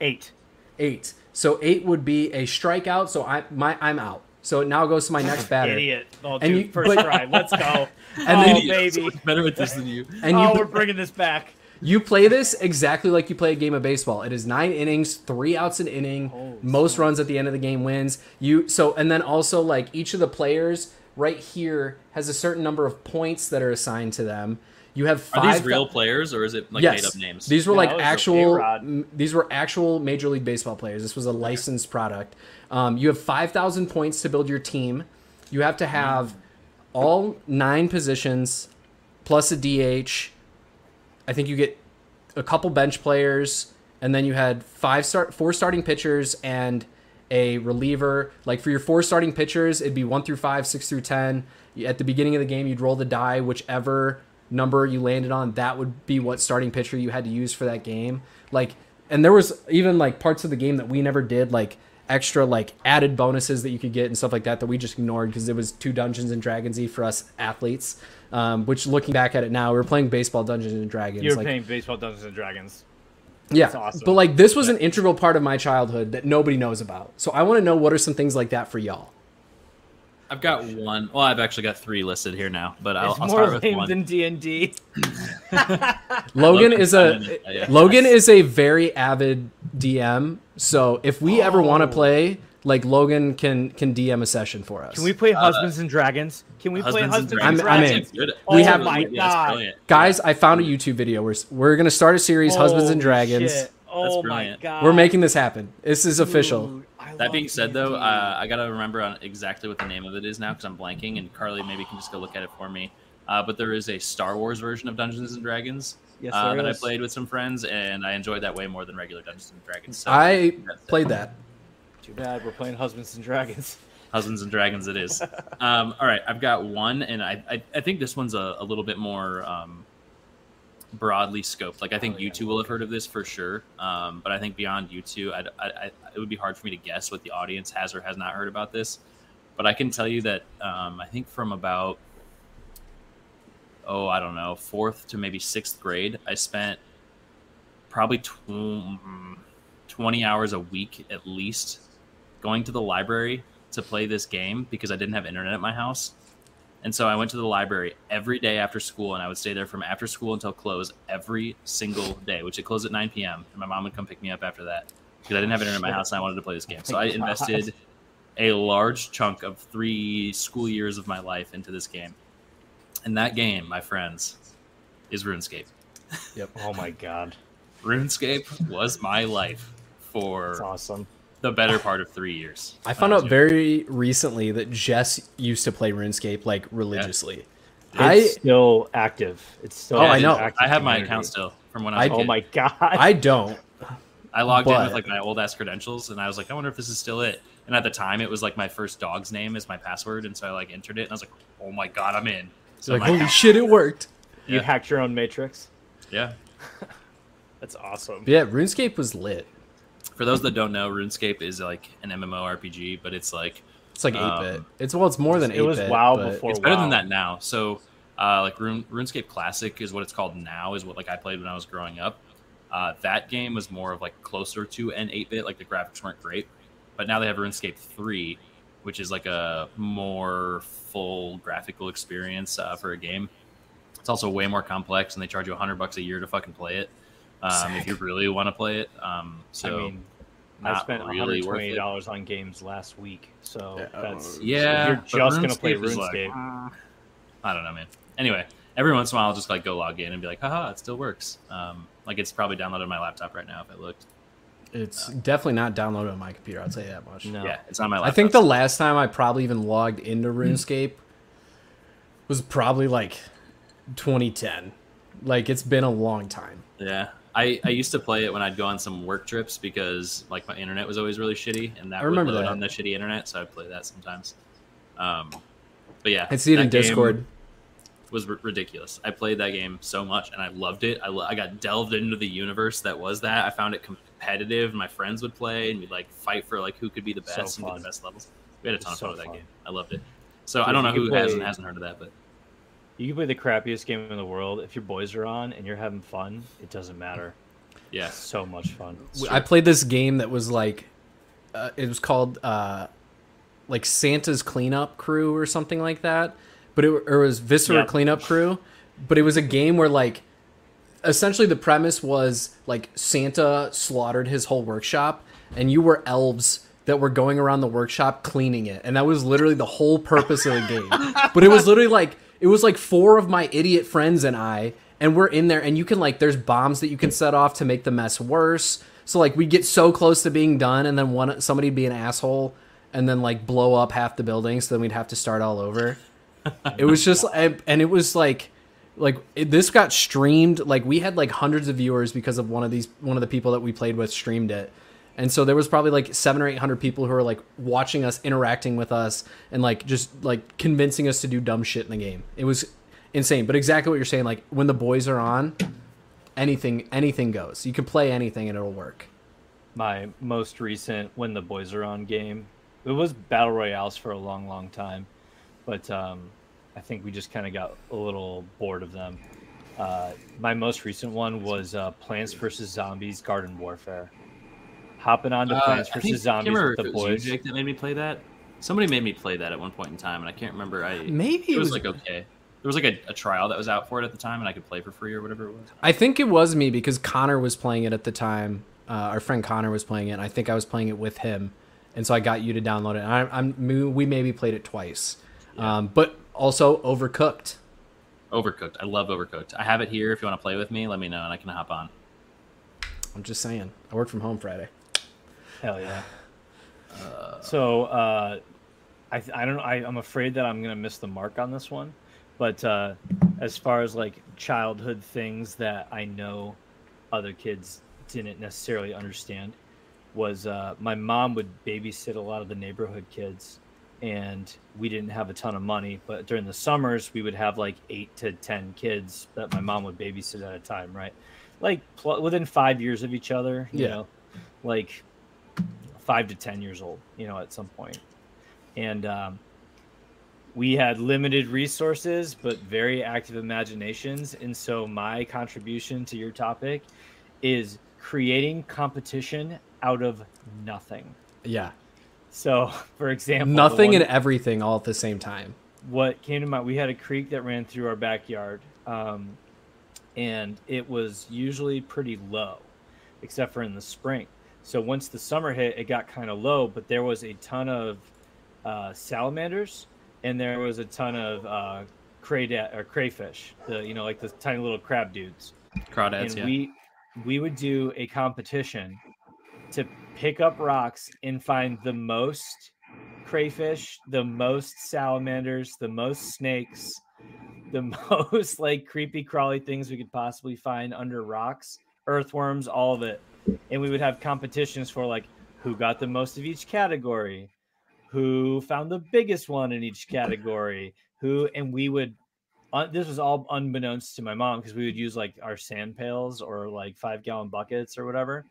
eight. Eight. So eight would be a strikeout. So I my I'm out. So it now goes to my next batter. Idiot. Oh, And dude, you- first but- try. Let's go. And oh, then- Idiot. I'm so baby. much better at this than you. And oh, you we're bringing this back. you play this exactly like you play a game of baseball. It is nine innings, three outs an inning. Holy most runs at the end of the game wins. You so and then also like each of the players right here has a certain number of points that are assigned to them. You have Are five. these real players or is it like yes. made up names? These were No, like it was a actual. M- These were actual Major League Baseball players. This was a licensed product. Um, you have five thousand points to build your team. You have to have all nine positions plus a DH. I think you get a couple bench players, and then you had five start, four starting pitchers, and a reliever. Like for your four starting pitchers, it'd be one through five, six through ten. At the beginning of the game, you'd roll the die, whichever number you landed on, that would be what starting pitcher you had to use for that game. Like, and there was even like parts of the game that we never did, like extra like added bonuses that you could get and stuff like that that we just ignored because it was too Dungeons and Dragonsy for us athletes. Um, which looking back at it now, we are playing baseball Dungeons and Dragons. You're like, playing baseball Dungeons and Dragons. yeah, awesome. but like this was an integral part of my childhood that nobody knows about. So I want to know what are some things like that for y'all. I've got one. Well, I've actually got three listed here now, but I'll, It's I'll more start with lame one. than D and D. Logan is a Logan, yeah. Logan is a very avid DM. So if we ever want to Oh. play, like Logan can can DM a session for us. Can we play Husbands and Dragons? Can we play Uh, Husbands and Husbands and I'm- I'm Dragons? in. Good. We have- really Oh my good. Yeah, that's God. brilliant. Guys, I found a YouTube video. We're we're gonna start a series, Husbands and Dragons. shit. Oh my brilliant. god. We're making this happen. This is official. Dude, I That being said, though, uh, I gotta remember on exactly what the name of it is now because I'm blanking, and Carly maybe can just go look at it for me. Uh, but there is a Star Wars version of Dungeons and Dragons yes, uh, there that I played with some friends, and I enjoyed that way more than regular Dungeons and Dragons. So I that's it. played that. Too bad we're playing Husbands and Dragons. Husbands and Dragons. It is. um, all right, I've got one, and I I, I think this one's a, a little bit more um, broadly scoped. Like I think Oh, you yeah. two will have heard of this for sure, um, but I think beyond you two, I, I, I, it would be hard for me to guess what the audience has or has not heard about this. But I can tell you that um, I think from about oh I don't know fourth to maybe sixth grade, I spent probably tw- mm, twenty hours a week at least going to the library to play this game because I didn't have internet at my house. And so I went to the library every day after school, and I would stay there from after school until close every single day, which it closed at 9 p.m. And my mom would come pick me up after that because I didn't have internet at my house and I wanted to play this game. So I invested a large chunk of three school years of my life into this game. And that game, my friends, is RuneScape. Yep. Oh my god, RuneScape was my life for that's awesome. The better part of three years. I found out so- very recently that Jess used to play RuneScape like religiously. It's I still active. It's still. Oh, I know. active I have my account still from when I was I- a Oh my god. I don't. I logged in with like my old ass credentials, and I was like, I wonder if this is still it. And at the time, it was like my first dog's name as my password, and so I like entered it, and I was like, Oh my god, I'm in. So like my holy shit, it worked. you hacked your own matrix. yeah. That's awesome. But yeah, RuneScape was lit. For those that don't know, RuneScape is like an MMORPG, but it's like It's like eight Um, bit. It's well, it's more than eight It was bit. WoW but- before it's better than that now. So, uh, like Rune, RuneScape Classic is what it's called now. Is what like I played when I was growing up. Uh, that game was more of like closer to an 8-bit. Like the graphics weren't great, but now they have RuneScape 3, which is like a more full graphical experience uh, for a game. It's also way more complex, and they charge you 100 bucks a year to fucking play it. Um, if you really want to play it, um, so I mean, I spent really worth $120 on games last week, so Yeah, that's uh, Yeah, If you're just gonna play RuneScape like, uh, I don't know, man. Anyway, every once in a while, I'll just like go log in and be like, haha, it still works. Um, like it's probably downloaded on my laptop right now if I looked. It's definitely not downloaded on my computer. I'll tell you that much. No. Yeah, it's on my I think the last time I probably even logged into Hmm. RuneScape was probably like 2010. Like it's been a long time. yeah. I, I used to play it when I'd go on some work trips because like my internet was always really shitty and that I remember would load that. on the shitty internet, so I'd play that sometimes. Um, but yeah, I see it in Discord. Was r- ridiculous. I played that game so much and I loved it. I, lo- I got delved into the universe that was that. I found it competitive. My friends would play and we'd like fight for like who could be the So best and get the best levels. We had a ton It's of fun with that fun. game. I loved it. So Dude, I don't know who could has and hasn't heard of that, but You can play the crappiest game in the world. If your boys are on and you're having fun, it doesn't matter. yeah. It's so much fun. I played this game that was like, uh, it was called uh, like Santa's Cleanup Crew or something like that. But it, or it was Viscera Yep. Cleanup Crew. But it was a game where like, essentially the premise was like Santa slaughtered his whole workshop, and you were elves that were going around the workshop cleaning it, and that was literally the whole purpose of the game. but it was literally like it was like four of my idiot friends and I, and we're in there, and you can like there's bombs that you can set off to make the mess worse. So like we get so close to being done, and then one somebody'd be an asshole, and then like blow up half the building, so then we'd have to start all over. it was just and it was like like it, this got streamed like we had like hundreds of viewers because of one of these one of the people that we played with streamed it and so there was probably like seven or eight hundred people who were like watching us interacting with us and like just like convincing us to do dumb shit in the game it was insane but exactly what you're saying like when the boys are on anything anything goes you can play anything and it'll work my most recent when the boys are on game. It was battle royales for a long, long time, but um, I think we just kind of got a little bored of them. Uh, my most recent one was uh, Plants vs Zombies Garden Warfare. Hopping onto Uh, Plants I vs think- I can't Zombies remember with if the it was you, boys. Jake, that made me play that. Somebody made me play that at one point in time, and I can't remember. I Maybe it was like okay. There was like a, a trial that was out for it at the time, and I could play for free or whatever it was. I think it was me because Connor was playing it at the time. Uh, our friend Connor was playing it. And I think I was playing it with him, and so I got you to download it. And I, I'm we maybe played it twice, um, but also Overcooked. Overcooked. I love Overcooked. I have it here. If you want to play with me, let me know, and I can hop on. I'm just saying. I work from home Friday. Hell yeah. so uh, I I don't I, I'm afraid that I'm gonna miss the mark on this one, but uh, as far as like childhood things that I know other kids didn't necessarily understand was uh, my mom would babysit a lot of the neighborhood kids and we didn't have a ton of money but during the summers we would have like eight to ten kids that my mom would babysit at a time right like pl- within five years of each other you Yeah. know like five to ten years old you know at some point. And um, we had limited resources but very active imaginations. And so my contribution to your topic is creating competition out of nothing. Yeah, so for example nothing one- and everything all at the same time. what came to mind we had a creek that ran through our backyard um, and it was usually pretty low except for in the spring so once the summer hit it got kind of low but there was a ton of uh, salamanders and there was a ton of uh, crayda- or crayfish the you know like the tiny little crab dudes Crawdads, and yeah. we we would do a competition to pick up rocks and find the most crayfish, the most salamanders, the most snakes, the most like creepy crawly things we could possibly find under rocks, earthworms, all of it. And we would have competitions for like who got the most of each category, who found the biggest one in each category, who and we would un, this was all unbeknownst to my mom because we would use like our sand pails or like five gallon buckets or whatever.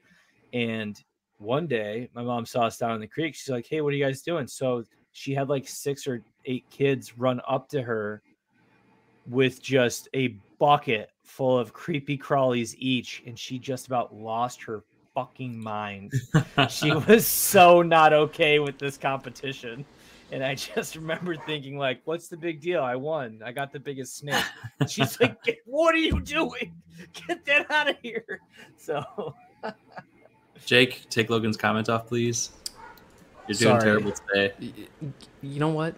And one day my mom saw us down in the creek. She's like, Hey, what are you guys doing? So she had like six or eight kids run up to her with just a bucket full of creepy crawlies each. And she just about lost her fucking mind. she was so not okay with this competition. And I just remember thinking, like, what's the big deal? I won. I got the biggest snake. And she's like, what are you doing? Get that out of here. So Jake, take Logan's comment off, please. You're doing Sorry. terrible today. You know what?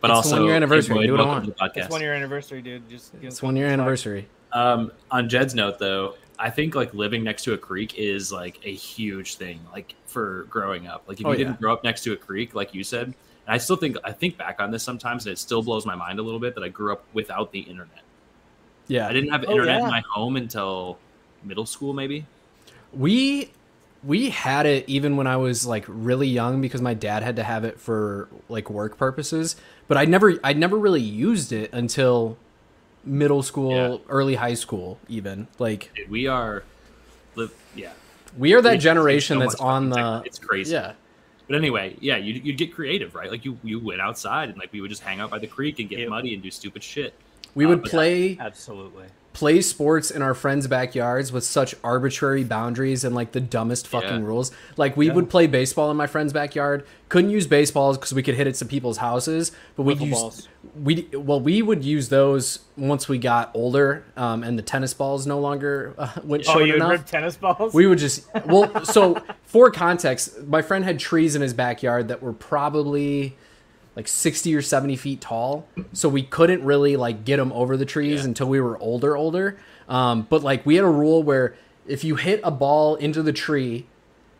But It's also, one year anniversary. Boyd, Do what I welcome to the it's one year anniversary, dude. Just It's one year a- anniversary. Um, on Jed's note, though, I think like living next to a creek is like a huge thing, like for growing up. Like if Oh, you yeah. didn't grow up next to a creek, like you said, and I still think I think back on this sometimes, and it still blows my mind a little bit that I grew up without the internet. Yeah, I didn't have Oh, internet yeah. in my home until middle school, maybe. we we had it even when I was like really young because my dad had to have it for like work purposes. But I never I never really used it until middle school, Yeah. early high school, even like Dude, we are, yeah. we are that It's- generation so that's on the It's crazy. yeah. But anyway, yeah, you you'd get creative, right? Like you you went outside and like we would just hang out by the creek and get Yep. muddy and do stupid shit. We Uh, would but- play Absolutely. Play sports in our friends' backyards with such arbitrary boundaries and like the dumbest fucking Yeah. rules. Like we Yeah. would play baseball in my friend's backyard. Couldn't use baseballs because we could hit it to people's houses, but we Wiffle used balls. we well we would use those once we got older, um, and the tennis balls no longer uh, went Oh, short you would enough. rip tennis balls? We would just well, so for context, my friend had trees in his backyard that were probably like 60 or 70 feet tall. So we couldn't really like get them over the trees Yeah. until we were older, older. Um, but like we had a rule where if you hit a ball into the tree,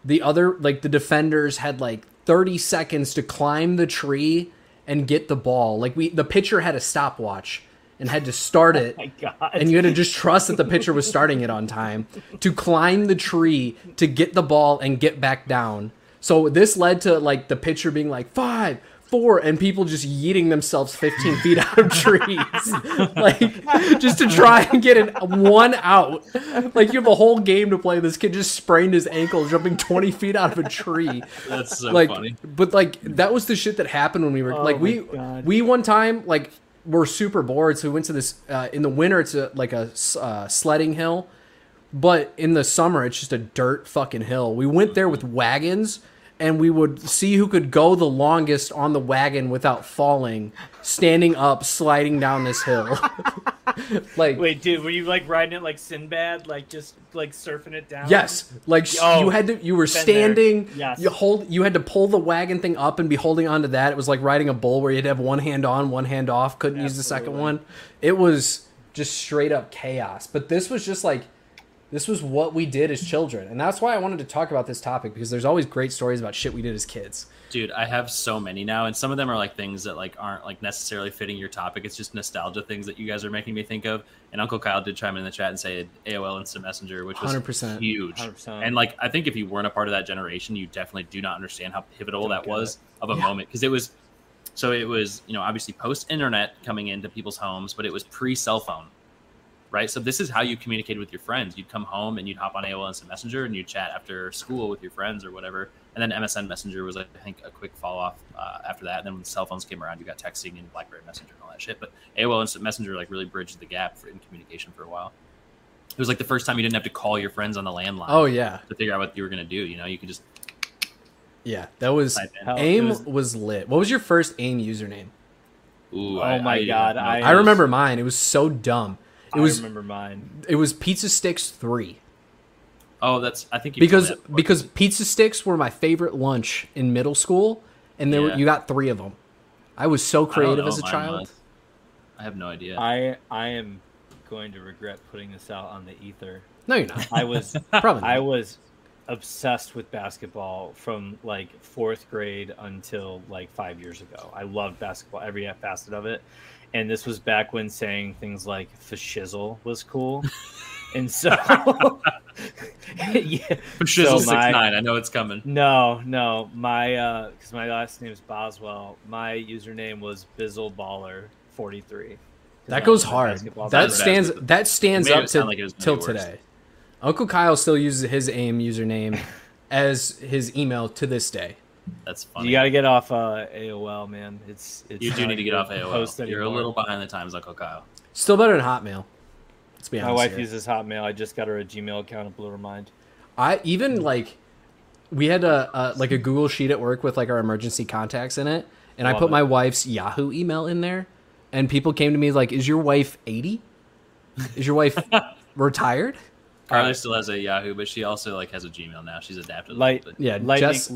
the other like the defenders had like 30 seconds to climb the tree and get the ball. Like we the pitcher had a stopwatch and had to start it my God. and you had to just trust that the pitcher was starting it on time to climb the tree to get the ball and get back down. So this led to like the pitcher being like five, four, and people just yeeting themselves 15 feet out of trees, like just to try and get an one out. Like you have a whole game to play. This kid just sprained his ankle jumping 20 feet out of a tree. That's so like, funny. but like that was the shit that happened when we were Oh like we God. we one time like were super bored, so we went to this uh, in the winter. It's a, like a uh, sledding hill, but in the summer it's just a dirt fucking hill. We went there with wagons. And we would see who could go the longest on the wagon without falling, standing up, sliding down this hill. like Wait, dude, were you like riding it like Sinbad, like just like surfing it down? Yes, like Oh, you had to. You were there. standing. Yes. You hold. You had to pull the wagon thing up and be holding onto that. It was like riding a bull where you had to have one hand on, one hand off. Couldn't use the second one. It was just straight up chaos. But this was just like, this was what we did as children, and that's why I wanted to talk about this topic because there's always great stories about shit we did as kids. Dude, I have so many now, and some of them are like things that like aren't like necessarily fitting your topic. It's just nostalgia things that you guys are making me think of. And Uncle Kyle did chime in the chat and say AOL Instant Messenger, which was 100%. huge. 100%. And like, I think if you weren't a part of that generation, you definitely do not understand how pivotal Don't that get was of a Yeah. moment because it was. So it was, you know, obviously post internet coming into people's homes, but it was pre cell phone, right? So this is how you communicated with your friends. You'd come home and you'd hop on AOL Instant Messenger and you'd chat after school with your friends or whatever. And then MSN Messenger was, I think, a quick fall off uh, after that. And then when cell phones came around, you got texting and BlackBerry Messenger and all that shit. But AOL Instant Messenger like really bridged the gap for, in communication for a while. It was like the first time you didn't have to call your friends on the landline Oh yeah, to figure out what you were gonna do. You know, you could just yeah. That was type in. Hell, it AIM was- was, lit. What was your first AIM username? Ooh, Oh I- my I God. I- I remember mine. It was so dumb. It was I was remember mine. it was Pizza Sticks three. Oh, that's. I think you because that because pizza sticks were my favorite lunch in middle school, and there were, Yeah. you got three of them. I was so creative as a child. was. I have no idea. I I am going to regret putting this out on the ether. No, you're not. I was Probably. I was obsessed with basketball from like fourth grade until like five years ago. I loved basketball, every facet of it. And this was back when saying things like fashizzle was cool. and so yeah. Shizzle so six nine. I know it's coming. No, no. My uh because my last name is Boswell. My username was Bizzle Baller forty three. that goes hard. That That's stands bad. that stands up to like till today. Uncle Kyle still uses his AIM username as his email to this day. That's funny. You got to get off uh, AOL, man. It's, it's You do need to get good off post AOL. You're a little behind the times, Uncle Kyle. Still better than Hotmail. Let's be honest. My wife here. uses Hotmail. I just got her a Gmail account. It blew her mind. I even like we had a, a like a Google sheet at work with like our emergency contacts in it, and I put it. my wife's Yahoo email in there, and people came to me like, "Is your wife eighty? Is your wife retired?" Carly still has a Yahoo, but she also like has a Gmail now. She's adapted. Light, little bit. Yeah, lightning. Jess-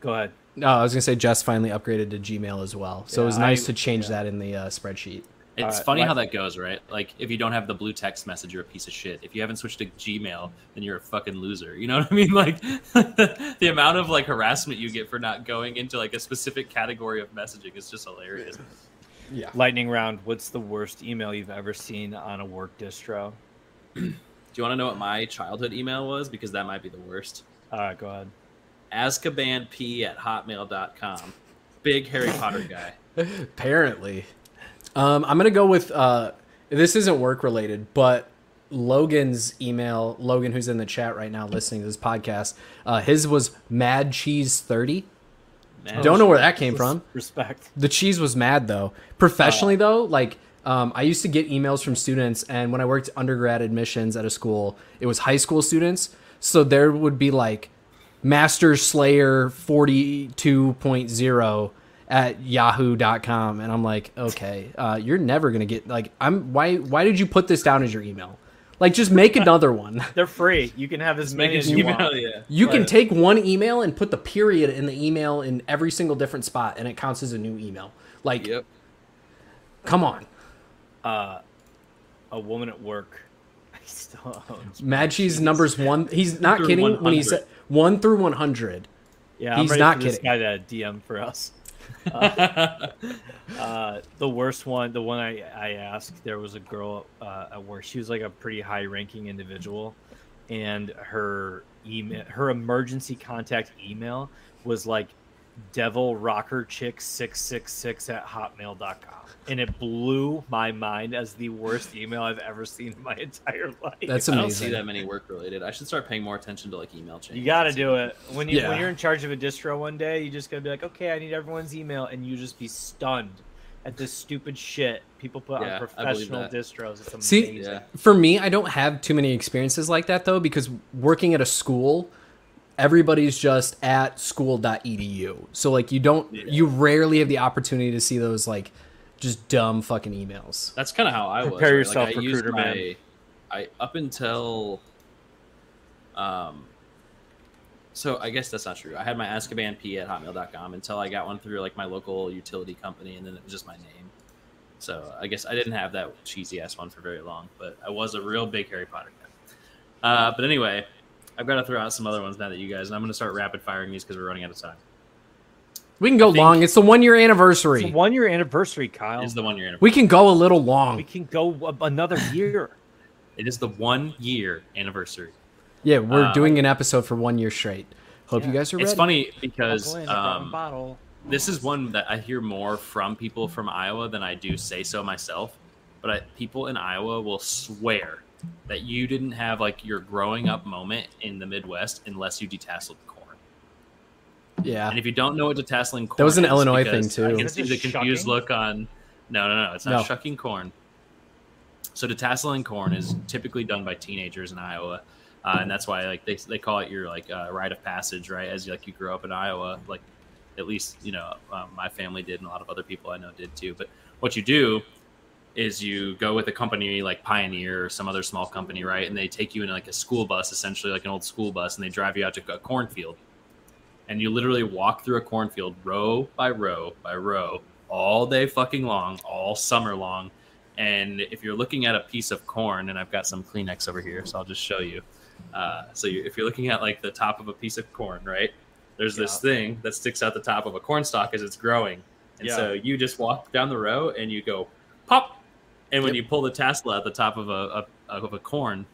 Go ahead. No, I was gonna say Jess finally upgraded to Gmail as well, so it was nice I- to change yeah. that in the uh, spreadsheet. It's Alright, funny like- how that goes, right? Like if you don't have the blue text message, you're a piece of shit. If you haven't switched to Gmail, then you're a fucking loser. You know what I mean? Like the amount of like harassment you get for not going into like a specific category of messaging is just hilarious. Yeah. Lightning round. What's the worst email you've ever seen on a work distro? Do you want to know what my childhood email was? Because that might be the worst. All right, go ahead. Azkabanp at hotmail.com. Big Harry Potter guy. Apparently, um, I'm gonna go with uh, this isn't work related, but Logan's email. Logan, who's in the chat right now listening to this podcast, uh, his was Mad Cheese Thirty. Man, Don't know where that came from. Respect. The cheese was mad though. Professionally though, like um, I used to get emails from students, and when I worked undergrad admissions at a school, it was high school students. So there would be like Master Slayer forty two point zero at yahoo.com and i'm like okay uh, you're never gonna get like i'm why why did you put this down as your email like just make another one They're free. You can have as many an as you email, want. yeah. you can take one email and put the period in the email in every single different spot and it counts as a new email like Yep. come on Uh, a woman at work. I still owns Mad Cheese numbers one. He's not kidding when he said one through one hundred. Yeah, He's not for this kidding. guy to DM for us. Uh, uh, the worst one, the one I, I asked, there was a girl uh, at work. She was like a pretty high ranking individual, and her email, her emergency contact email was like devil rocker chick 666 at hotmail.com and it blew my mind as the worst email i've ever seen in my entire life That's when I don't see that many work related. I should start paying more attention to like email chains. you got to do it when you Yeah. when you're in charge of a distro one day you just gotta be like okay i need everyone's email and you just be stunned at this stupid shit people put Yeah, on professional distros it's See- amazing Yeah. For me, I don't have too many experiences like that though, because working at a school, everybody's just at school.edu. So like you don't, Yeah. you rarely have the opportunity to see those like just dumb fucking emails. That's kind of how I was. Prepare right? yourself, like, I recruiter my, man. I up until, um. So I guess that's not true. I had my Azkaban P at hotmail.com until I got one through like my local utility company, and then it was just my name. So I guess I didn't have that cheesy ass one for very long, but I was a real big Harry Potter guy. Uh, but anyway, I've got to throw out some other ones now that you guys, and I'm going to start rapid firing these because we're running out of time. We can go think- long. It's the one year it's anniversary. a one year anniversary kyle Is the one year anniversary? we can go a little long. we can go another year It is the one year anniversary. Yeah, we're Uh, doing an episode for one year straight. Hope you guys are ready. It's funny because Uncle Andy brought a um, this is one that I hear more from people from Iowa than I do say so myself. But I, people in Iowa will swear that you didn't have like your growing up moment in the Midwest unless you detasseled corn. Yeah. And if you don't know what detasseling corn That was an is, Illinois because thing, I too. can Is see the confused shucking? look on. No, no, no. It's not No. shucking corn. So detasseling corn is typically done by teenagers in Iowa, uh, and that's why like they, they call it your like uh, rite of passage, right? As like you grow up in Iowa, like at least you know um, my family did, and a lot of other people I know did too. But what you do is you go with a company like Pioneer or some other small company, right? And they take you in like a school bus, essentially like an old school bus, and they drive you out to a cornfield. And you literally walk through a cornfield row by row by row all day fucking long, all summer long. And if you're looking at a piece of corn, and I've got some Kleenex over here, so I'll just show you. Uh, so you, if you're looking at like the top of a piece of corn, right? There's this thing that sticks out the top of a corn stalk as it's growing. And Yeah. so you just walk down the row and you go pop. And when Yep. you pull the tassel at the top of a, a of a corn,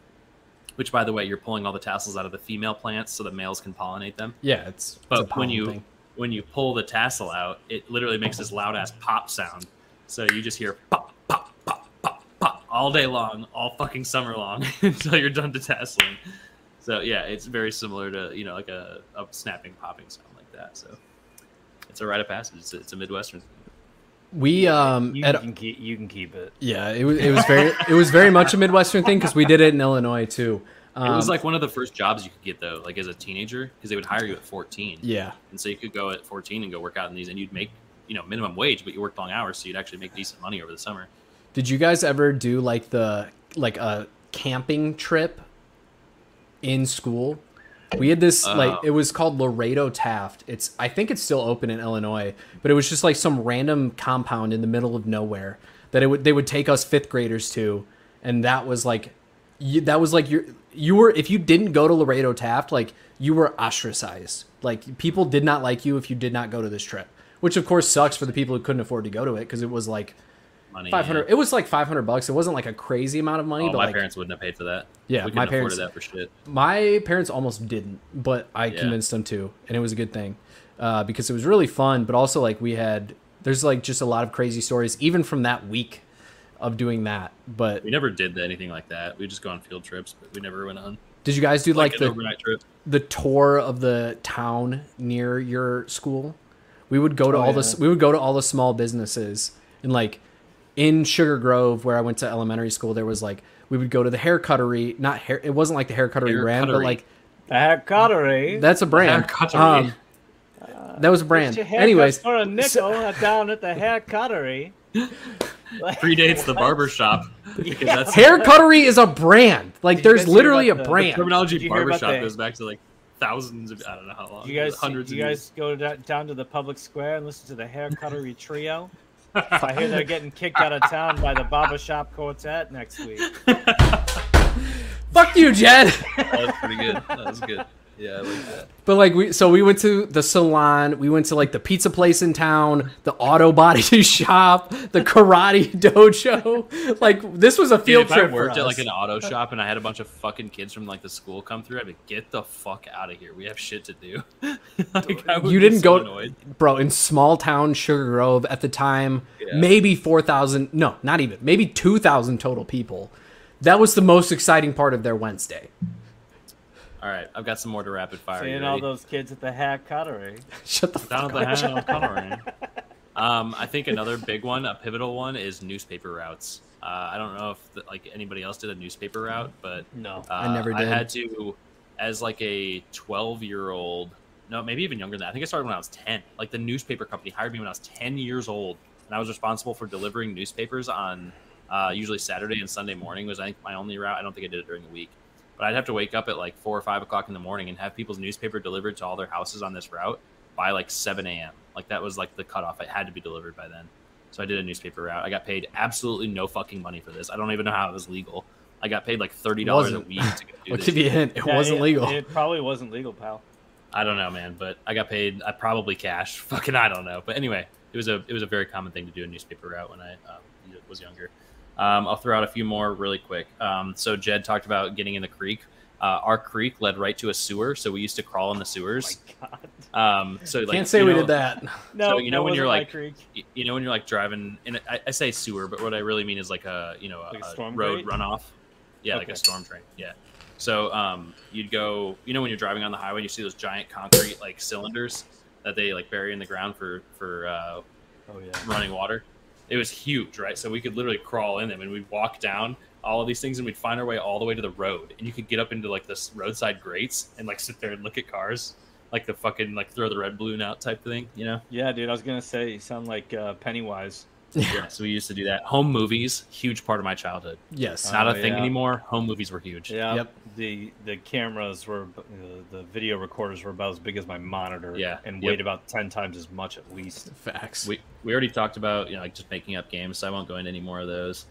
which by the way, you're pulling all the tassels out of the female plants so the males can pollinate them. Yeah, it's, it's But a when you thing. when you pull the tassel out, it literally makes this loud ass pop sound. So you just hear pop, pop, pop, pop, pop all day long, all fucking summer long until you're done detasseling. So yeah, it's very similar to you know like a, a snapping, popping sound like that. So it's a rite of passage. It's a, it's a Midwestern. Thing. we um you, at, can keep you can keep it yeah it was it was very it was very much a midwestern thing because we did it in illinois too um, it was like one of the first jobs you could get though, like as a teenager, because they would hire you at 14, yeah and so you could go at 14 and go work out in these, and you'd make you know minimum wage, but you worked long hours, so you'd actually make decent money over the summer. Did you guys ever do like the like a camping trip in school? We had this uh-huh. like Oh. it was called Lorado Taft. It's I think it's still open in Illinois, but it was just like some random compound in the middle of nowhere that it would they would take us fifth graders to, and that was like you, that was like your you were if you didn't go to Lorado Taft like you were ostracized. Like people did not like you if you did not go to this trip, which of course sucks for the people who couldn't afford to go to it because it was like Money, five hundred. yeah. It was like five hundred bucks. It wasn't like a crazy amount of money, Oh, but my like parents wouldn't have paid for that. Yeah, we my parents- that for shit. my parents almost didn't, but I Yeah. convinced them to, and it was a good thing uh, because it was really fun. But also like we had there's like just a lot of crazy stories even from that week of doing that. But We never did anything like that. We just go on field trips, but we never went on did you guys do like, an the overnight trip. the tour of the town near your school? We would go to Oh, all the we would go to all the small businesses and like in Sugar Grove where I went to elementary school. There was like we would go to the hair cuttery, not hair. It wasn't like the hair cuttery Hair brand, but like the hair cuttery That's a brand. Hair cuttery. Um, that was a brand. Get your haircut Anyways, for a nickel down at the hair cuttery Like- Predates the What? barber shop because Yeah. that's hair cuttery is a brand. Like Did there's literally a about the- the brand. terminology Did you barbershop the- goes back to like thousands of I don't know how long. Do you guys hundreds you of guys go down to the public square and listen to the hair cuttery trio? I hear they're getting kicked out of town by the barber shop quartet next week. Fuck you, Jed. That was pretty good. That was good. Yeah, like. But like we, so we went to the salon, we went to like the pizza place in town, the auto body shop, the karate dojo. Like this was a Dude, field if I trip for worked at like an auto shop and I had a bunch of fucking kids from like the school come through, I'd be get the fuck out of here. We have shit to do. like, you didn't so go, annoyed. bro, in small town Sugar Grove at the time, Yeah. maybe four thousand. No, not even. Maybe two thousand total people. That was the most exciting part of their Wednesday. All right, I've got some more to rapid fire. Seeing all those kids at the Hack Cuttery. Shut the fuck at up. the Hanover Coloring. Um, I think another big one, a pivotal one, is newspaper routes. Uh, I don't know if the, like anybody else did a newspaper route, but No. uh, I never did. I had to, as like a 12 year old, no, maybe even younger than that. I think I started when I was 10. Like the newspaper company hired me when I was 10 years old, and I was responsible for delivering newspapers on uh, usually Saturday and Sunday morning was I think my only route. I don't think I did it during the week, but I'd have to wake up at like four or five o'clock in the morning and have people's newspaper delivered to all their houses on this route by like 7 a.m. Like that was like the cutoff. It had to be delivered by then. So I did a newspaper route. I got paid absolutely no fucking money for this. I don't even know how it was legal. I got paid like thirty dollars a week to go do I'll this. give you a hint. It Yeah, wasn't it- legal. It probably wasn't legal, pal. I don't know, man, but I got paid. I probably cash. Fucking, I don't know. But anyway, it was a it was a very common thing to do a newspaper route when I um, was younger. Um, I'll throw out a few more really quick. Um, so Jed talked about getting in the creek. Uh, our creek led right to a sewer, so we used to crawl in the sewers. Oh God. Um, so like, Can't say you we know- did that. No, you know when you're like- creek. you know when you're like driving and I, I say sewer but what i really mean is like a you know a, Like a a storm road drain? runoff yeah like a storm drain yeah so um you'd go you know when you're driving on the highway you see those giant concrete like cylinders that they like bury in the ground for for uh, Oh yeah. running water it was huge right so we could literally crawl in them and we'd walk down all of these things and we'd find our way all the way to the road and you could get up into like this roadside grates and like sit there and look at cars like the fucking like throw the red balloon out type thing you know Yeah, dude. I was gonna say you sound like uh, Pennywise. yeah, so we used to do that. Home movies, huge part of my childhood. Yes. Not Oh, a thing yeah. anymore. Home movies were huge. Yeah. Yep. The the cameras were uh, the video recorders were about as big as my monitor. Yeah, And yep. weighed about ten times as much at least. Facts. We we already talked about you know like just making up games, so I won't go into any more of those.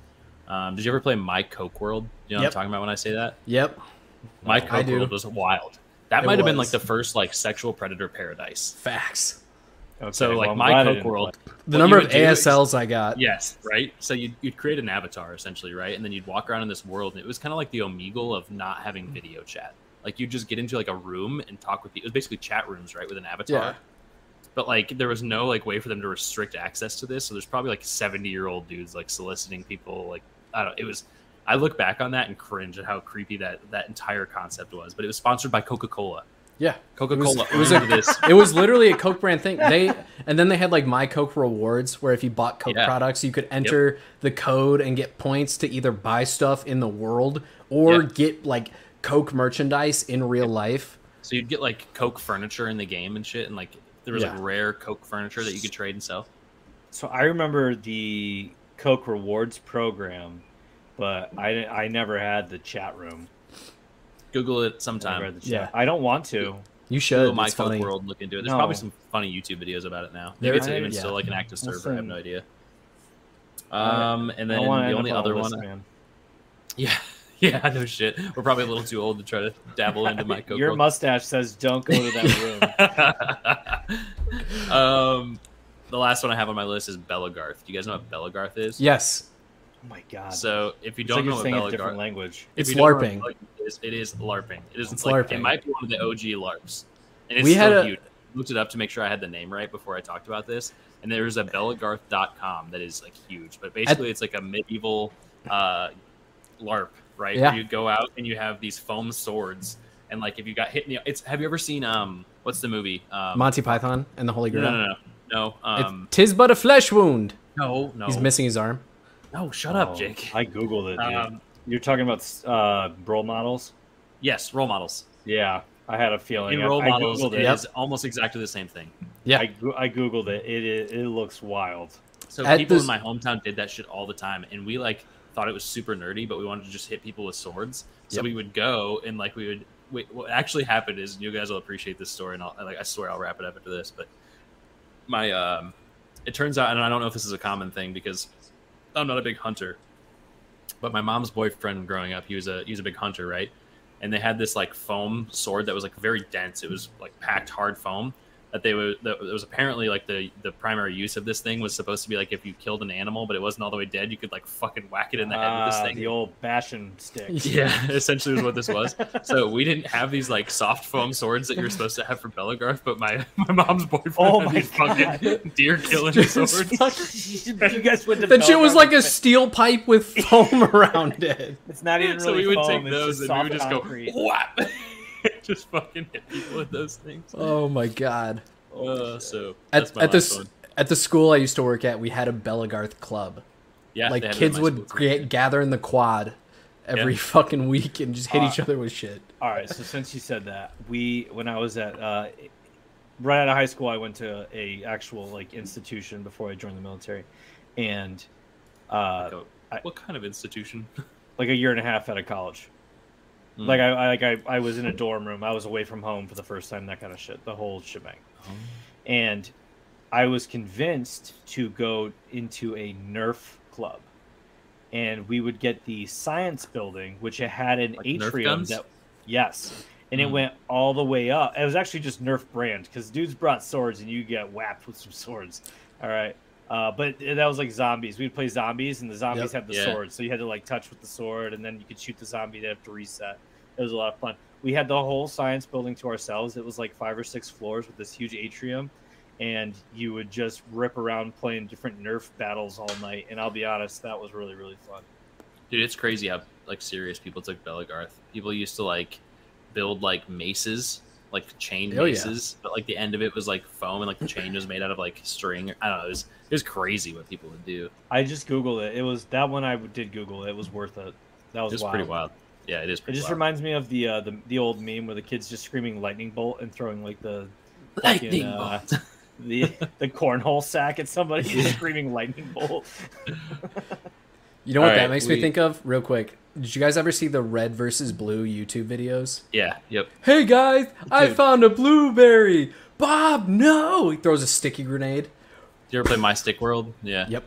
Um, did you ever play My Coke World? You know Yep. what I'm talking about when I say that? Yep. My I Coke. World was wild. That It might have been like the first like sexual predator paradise. Facts. Okay, So like I'm My Coke World. play. The number of would do is- ASLs I got. Yes, right. So you'd, you'd create an avatar essentially, right? And then you'd walk around in this world, and it was kind of like the Omegle of not having mm. video chat. Like you just get into like a room and talk with people. It was basically chat rooms, right, with an avatar. Yeah. But like there was no like way for them to restrict access to this. So there's probably like 70 year old dudes like soliciting people. Like I don't. It was. I look back on that and cringe at how creepy that that entire concept was. But it was sponsored by Coca Cola. Yeah. Coca It was- Cola it was a- this. It was literally a Coke brand thing. They and then they had like My Coke rewards, where if you bought Coke Yeah. products, you could enter the code and get points to either buy stuff in the world or Yeah. get like Coke merchandise in real life. So you'd get like Coke furniture in the game and shit, and like there was Yeah. like rare Coke furniture that you could trade and sell. So I remember the Coke Rewards program, but I I never had the chat room. Google it sometime. had. Yeah. I don't want to. You should. Google My it's Coke funny. World. Look into it. There's No. probably some funny YouTube videos about it now. There- Maybe it's I- even yeah. still like an active server. I have no idea. Um, and then the only up on other one, man. yeah, yeah, no shit. We're probably a little too old to try to dabble into My Coke Your World. mustache says don't go to that room. um, the last one I have on my list is Belegarth. Do you guys know what Belegarth is? Yes. oh my god. So if you it's don't like know you're what saying a Belegarth different language. It's you don't know what LARPing. LARPing is, it is LARPing. It is It's like LARPing. it might be one of the OG LARPs. And it's We had still a- huge. Looked it up to make sure I had the name right before I talked about this. And there's a Belegarth.com that is like huge. But basically it's like a medieval uh, LARP, right? Yeah. Where you go out and you have these foam swords and like if you got hit in the it's have you ever seen um what's the movie? Um Monty Python and the Holy Grail. no, no, no. No, It's- um Tis but a flesh wound. no, no. He's missing his arm. No, shut up, Oh, Jake. I googled it. Dude. Um, You're talking about uh, role models. yes, role models. Yeah, I had a feeling. In role I models, googled it it. is almost exactly the same thing. Yeah. I, I googled it. It, it. it looks wild. So At people this- in my hometown did that shit all the time, and we like thought it was super nerdy, but we wanted to just hit people with swords. So Yep. we would go and like we would. Wait, what actually happened is, and you guys will appreciate this story, and I'll, like I swear I'll wrap it up after this. But my, um, it turns out, and I don't know if this is a common thing because I'm not a big hunter, but my mom's boyfriend growing up, he was a he was a big hunter, right? and they had this like foam sword that was like very dense. It was like packed hard foam that they were that was apparently like the the primary use of this thing was supposed to be like if you killed an animal but it wasn't all the way dead, you could like fucking whack it in the head with this Ah, thing. the old bashing stick. Yeah, essentially was what this was. So we didn't have these like soft foam swords that you're supposed to have for Belegarth, but my my mom's boyfriend Oh had my these fucking God. deer killing Just swords. fuck- you guys went to that shit was like a with- steel pipe with foam around it. It's not even So we would foam, take those and we would just concrete. go whap, just fucking hit people with those things. Oh my god. Uh, so At, my at this one. at the school I used to work at, we had a Belegarth club. Yeah, like they had it at kids would school, gather in the quad every Yeah. fucking week and just hit Uh, each other with shit. All right, so since you said that, we when I was at uh, right out of high school, I went to a actual like institution before I joined the military, and uh, Go, I- what kind of institution? like a year and a half out of college. Hmm. Like I, I like I, I was in a dorm room. I was away from home for the first time. That kind of shit. The whole shebang. Oh. And I was convinced to go into a Nerf club, and we would get the science building, which had an Like Nerf atrium guns? that yes, and it Hmm. went all the way up. It was actually just Nerf brand because dudes brought swords, and you get whapped with some swords. All right. Uh, but that was like zombies. We'd play zombies, and the zombies Yep. had the Yeah. swords, so you had to like touch with the sword, and then you could shoot the zombie. They have to reset. It was a lot of fun. We had the whole science building to ourselves. It was like five or six floors with this huge atrium, and you would just rip around playing different Nerf battles all night. And I'll be honest, that was really really fun. Dude, it's crazy how like serious people took Belegarth. People used to like build like maces, like chain Oh, yeah. but like the end of it was like foam and like the chain was made out of like string. I don't know. It was it was crazy what people would do. I just googled it. It was that one I did Google. It was worth it. That It was, was wild. pretty wild. Yeah, it is. Pretty wild. It just wild. reminds me of the uh, the the old meme where the kids just screaming lightning bolt and throwing like the lightning fucking, uh, bolt. the the cornhole sack at somebody just screaming lightning bolt. You know what All that right, makes we- me think of? Real quick. Did you guys ever see the red versus blue YouTube videos? yeah. Yep. Hey guys, I found a blueberry. Bob, no! He throws a sticky grenade. Do you ever play My Stick World? Yeah. Yep.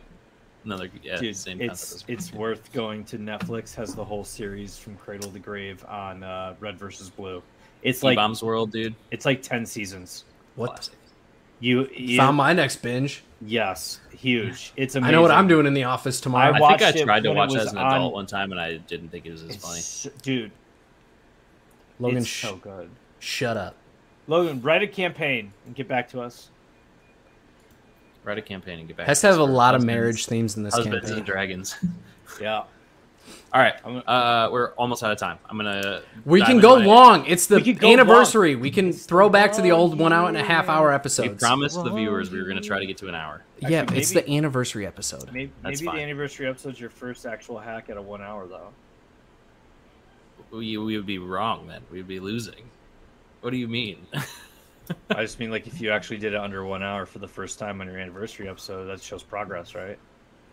Another yeah, Dude, same it's concept. it's worth going to Netflix. Has the whole series from Cradle to Grave on uh, Red versus Blue. It's like Bombs World, dude. it's like ten seasons. What? Classic. You, you Found my next binge. yes, huge. It's amazing. I know what I'm doing in the office tomorrow. I I, think I tried to when it watch as an on- adult one time and I didn't think it was as It's funny. so- dude. Logan, it's sh- so good. shut up. Logan, write a campaign and get back to us. Write a campaign and get back. Has to to have a lot of marriage themes in this Husbands campaign. and dragons. Yeah. All right, uh, we're almost out of time. I'm gonna. We can go my- long. It's the We can go anniversary. We can throw back to the old one hour and a half hour year. We promised the viewers we were gonna try to get to an hour. yeah, Actually, it's the anniversary episode. Maybe, That's maybe the fine. anniversary episode's your first actual hack at a one hour though. We, we would be wrong then. We'd be losing. What do you mean? I just mean like if you actually did it under one hour for the first time on your anniversary episode, that shows progress, right?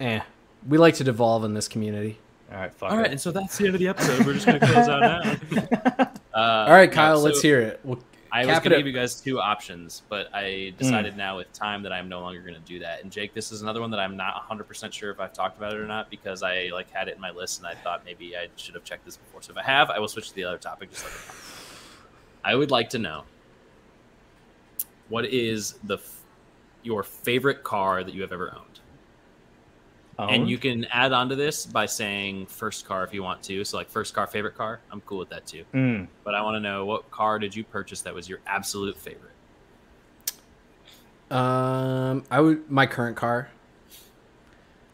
Eh, we like to devolve in this community. All right, fuck All right, it. and so that's the end of the episode. We're just gonna close out now. Uh, All right, no, Kyle, so let's hear it. We'll I was gonna give you guys two options, but I decided now with time that I'm no longer gonna do that. And Jake, this is another one that I'm not 100 percent sure if I've talked about it or not because I like had it in my list and I thought maybe I should have checked this before. So if I have, I will switch to the other topic. Just like I would like to know what is the f- your favorite car that you have ever owned. And you can add on to this by saying first car if you want to. So like first car, favorite car. I'm cool with that too. Mm. But I want to know what car did you purchase that was your absolute favorite? Um, I would my current car.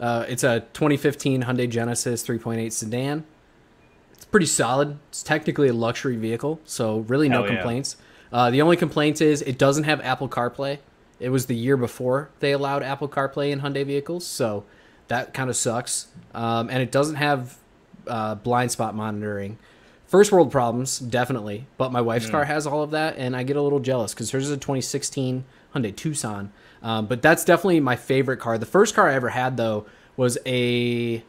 Uh, it's a 2015 Hyundai Genesis 3.8 sedan. It's pretty solid. It's technically a luxury vehicle, so really no Hell yeah. complaints. Uh, the only complaint is it doesn't have Apple CarPlay. It was the year before they allowed Apple CarPlay in Hyundai vehicles, so that kind of sucks. Um, and it doesn't have uh, blind spot monitoring. First world problems, definitely. But my wife's car has all of that, and I get a little jealous because hers is a 2016 Hyundai Tucson. Um, but that's definitely my favorite car. The first car I ever had though was a,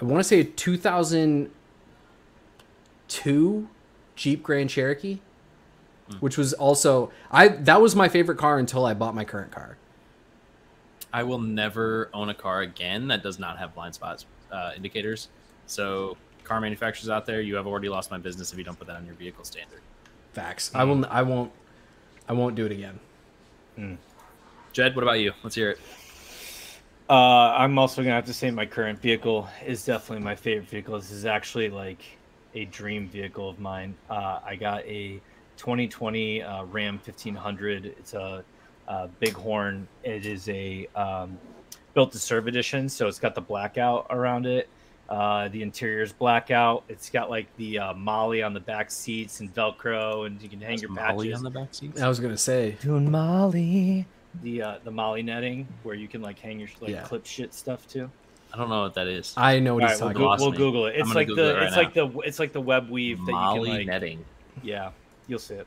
I want to say a 2002 Jeep Grand Cherokee, which was also I that was my favorite car until I bought my current car. I will never own a car again that does not have blind spots uh, indicators. So car manufacturers out there, you have already lost my business if you don't put that on your vehicle standard. Facts. I will. I won't. I won't do it again. Jed, what about you? Let's hear it. Uh, I'm also gonna have to say my current vehicle is definitely my favorite vehicle. This is actually like a dream vehicle of mine. Uh, I got a 2020 uh, Ram 1500. It's a, a Bighorn. It is a um, built to serve edition, so it's got the blackout around it. Uh, the interior's blackout. It's got like the uh, MOLLE on the back seats and Velcro, and you can hang your MOLLE patches. on the back seats. I was gonna say. Doing MOLLE. The uh, the MOLLE netting where you can like hang your like Yeah. clip shit stuff too. I don't know what that is. I know what All he's right, we'll, talking go- about. we'll. Google it. It's like Google the it right it's like the it's like the web weave that MOLLE you can like netting. yeah, you'll see it.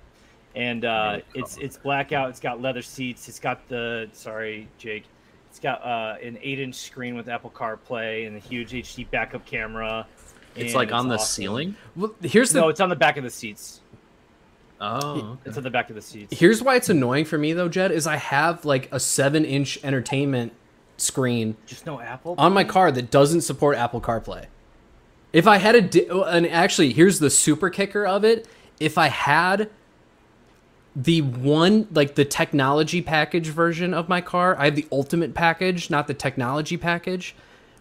And uh, Really it's it's blackout. It's got leather seats. It's got the sorry Jake. It's got uh, an eight inch screen with Apple CarPlay and a huge HD backup camera. It's and like on the awesome. ceiling. Well, here's the No, it's on the back of the seats. Oh, It's on the back of the seats. Here's why it's annoying for me though, Jed, is I have like a seven inch entertainment screen Just no Apple on my car that doesn't support Apple CarPlay. If I had a, di- and actually, here's the super kicker of it. If I had the one, like the technology package version of my car, I have the ultimate package, not the technology package,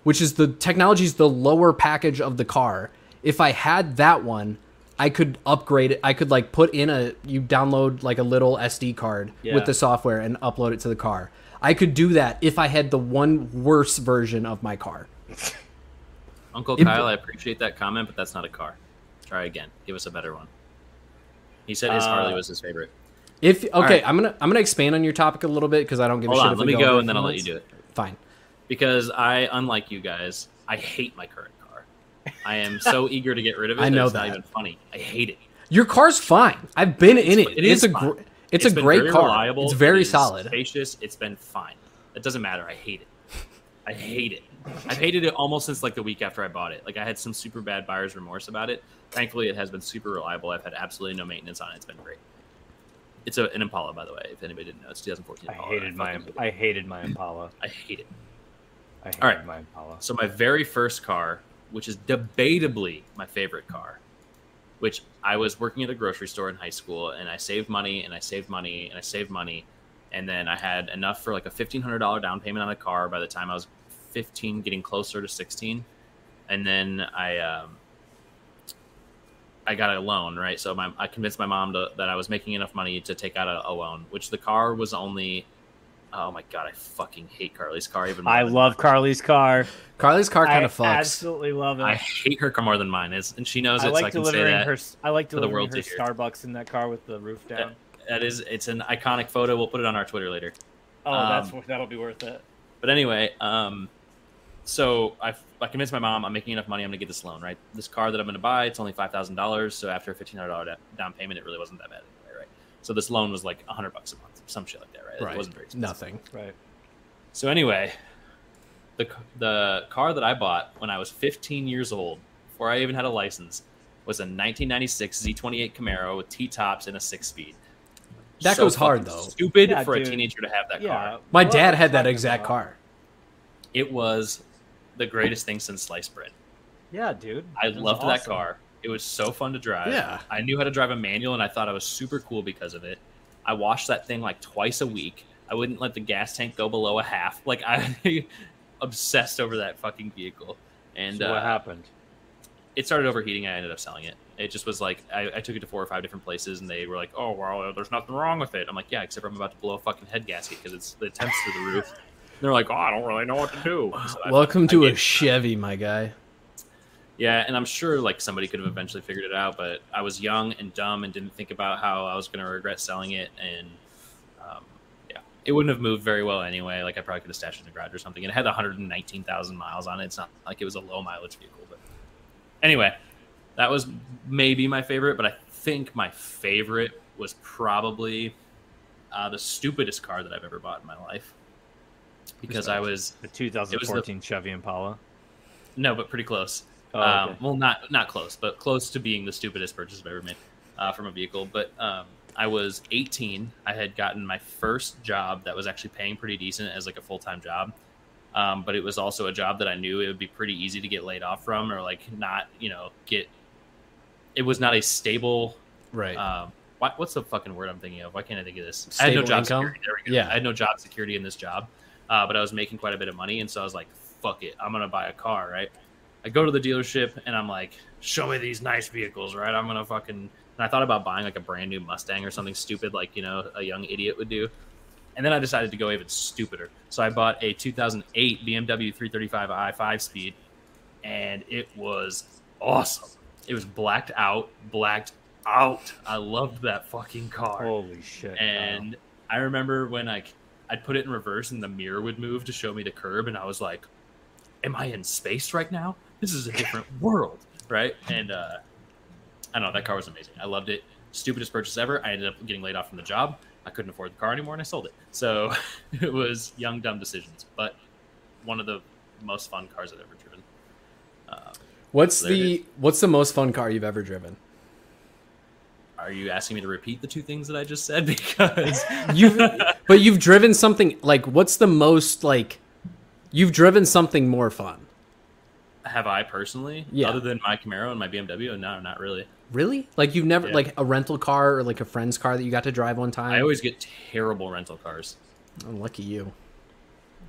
which is the technology is the lower package of the car. If I had that one, I could upgrade it. I could like put in a, you download like a little SD card Yeah. with the software and upload it to the car. I could do that if I had the one worse version of my car. Uncle It- Kyle, I appreciate that comment, but that's not a car. Try again. Give us a better one. He said his Uh, Harley was his favorite. If okay, right. I'm gonna I'm gonna expand on your topic a little bit because I don't give Hold a shit. on, if let me go over and then I'll let you do it. Fine. Because I, unlike you guys, I hate my current car. I am so eager to get rid of it. I that know it's not even funny. I hate it. Your car's fine. I've been in it. It it's a gr- it's, a been great very car. Reliable. It's very It is solid. Spacious. It's been fine. It doesn't matter. I hate it. I hate it. I've hated it almost since like the week after I bought it. Like I had some super bad buyer's remorse about it. Thankfully, it has been super reliable. I've had absolutely no maintenance on it. It's been great. It's a, an Impala, by the way. If anybody didn't know, it's 2014. I hated my fucking hate it. I hated my Impala. I hate it. I hated All right. my Impala. So my very first car, which is debatably my favorite car, which I was working at a grocery store in high school, and I saved money, and I saved money, and I saved money, and then I had enough for like a fifteen hundred dollar down payment on a car by the time I was fifteen, getting closer to sixteen, and then I um, I got a loan, right? So my, I convinced my mom to, that I was making enough money to take out a, a loan, which the car was only. Oh my god, I fucking hate Carly's car even more. I love Carly's car. Carly's car kind of fucks. I absolutely love it. I I, hate her car more than mine is, and she knows it. so I like can say delivering that. her. I like the delivering world her to. Starbucks in that car with the roof down. That is, it's an iconic photo. We'll put it on our Twitter later. Oh, that's Um, that'll be worth it. But anyway, um, so I, I convinced my mom I'm making enough money. I'm gonna get this loan, right? This car that I'm gonna buy, it's only five thousand dollars. So after a fifteen hundred dollar down payment, it really wasn't that bad anyway, right? So this loan was like hundred bucks a month, some shit like that, right? Right. It wasn't very expensive. Nothing. Right. So anyway, the the car that I bought when I was 15 years old, before I even had a license, was a 1996 Z28 Camaro with T tops and a six speed. That goes hard, though. Stupid Yeah, for a teenager to have that Yeah. car. My What dad had that exact about? car. It was the greatest thing since sliced bread. Yeah, dude. I It was loved that car. It was so fun to drive. Yeah. I knew how to drive a manual, and I thought I was super cool because of it. I washed that thing like twice a week. I wouldn't let the gas tank go below a half. Like I obsessed over that fucking vehicle. And So what uh, happened? it started overheating. I ended up selling it. It just was like I, I took it to four or five different places, and they were like, "Oh, well, there's nothing wrong with it." I'm like, "Yeah, except I'm about to blow a fucking head gasket because it's the temps through the roof." They're like, "Oh, I don't really know what to do." So Welcome I to a gave- Chevy, my guy. yeah, and I'm sure like somebody could have eventually figured it out, but I was young and dumb and didn't think about how I was going to regret selling it, and um, yeah, it wouldn't have moved very well anyway. Like I probably could have stashed it in the garage or something. And it had 119,000 miles on it. It's not like it was a low mileage vehicle, but anyway, that was maybe my favorite. But I think my favorite was probably uh, the stupidest car that I've ever bought in my life because I was The 2014 Chevy Impala. no, but pretty close. Oh, um, well, not not close, but close to being the stupidest purchase I've ever made uh, from a vehicle. But um, I was 18. I had gotten my first job that was actually paying pretty decent as like a full time job. Um, but it was also a job that I knew it would be pretty easy to get laid off from, or like not, you know, get. It was not a stable. Right. Um, what, what's the fucking word I'm thinking of? Why can't I think of this? I had no Stable job income? security. There we go. Yeah. I had no job security in this job, uh, but I was making quite a bit of money, and so I was like, "Fuck it, I'm gonna buy a car." Right. I go to the dealership and I'm like, "Show me these nice vehicles." Right. I'm gonna fucking. And I thought about buying like a brand new Mustang or something stupid, like you know a young idiot would do. And then I decided to go even stupider. So I bought a 2008 BMW 335i 5 speed, and it was awesome. It was blacked out, blacked out. I loved that fucking car. Holy shit! wow. and I remember when like I'd put it in reverse and the mirror would move to show me the curb, and I was like, "Am I in space right now? This is a different world, right?" And uh, I don't know. That car was amazing. I loved it. Stupidest purchase ever. I ended up getting laid off from the job. I couldn't afford the car anymore, and I sold it. So it was young, dumb decisions, but one of the most fun cars I've ever driven. Uh, What's the What's the most fun car you've ever driven? Are you asking me to repeat the two things that I just said? Because You've but you've driven something like what's the most like you've driven something more fun. have I personally, Yeah. other than my Camaro and my BMW, no, not really. Really? Like you've never Yeah. like a rental car or like a friend's car that you got to drive one time? I always get terrible rental cars. Oh, lucky you.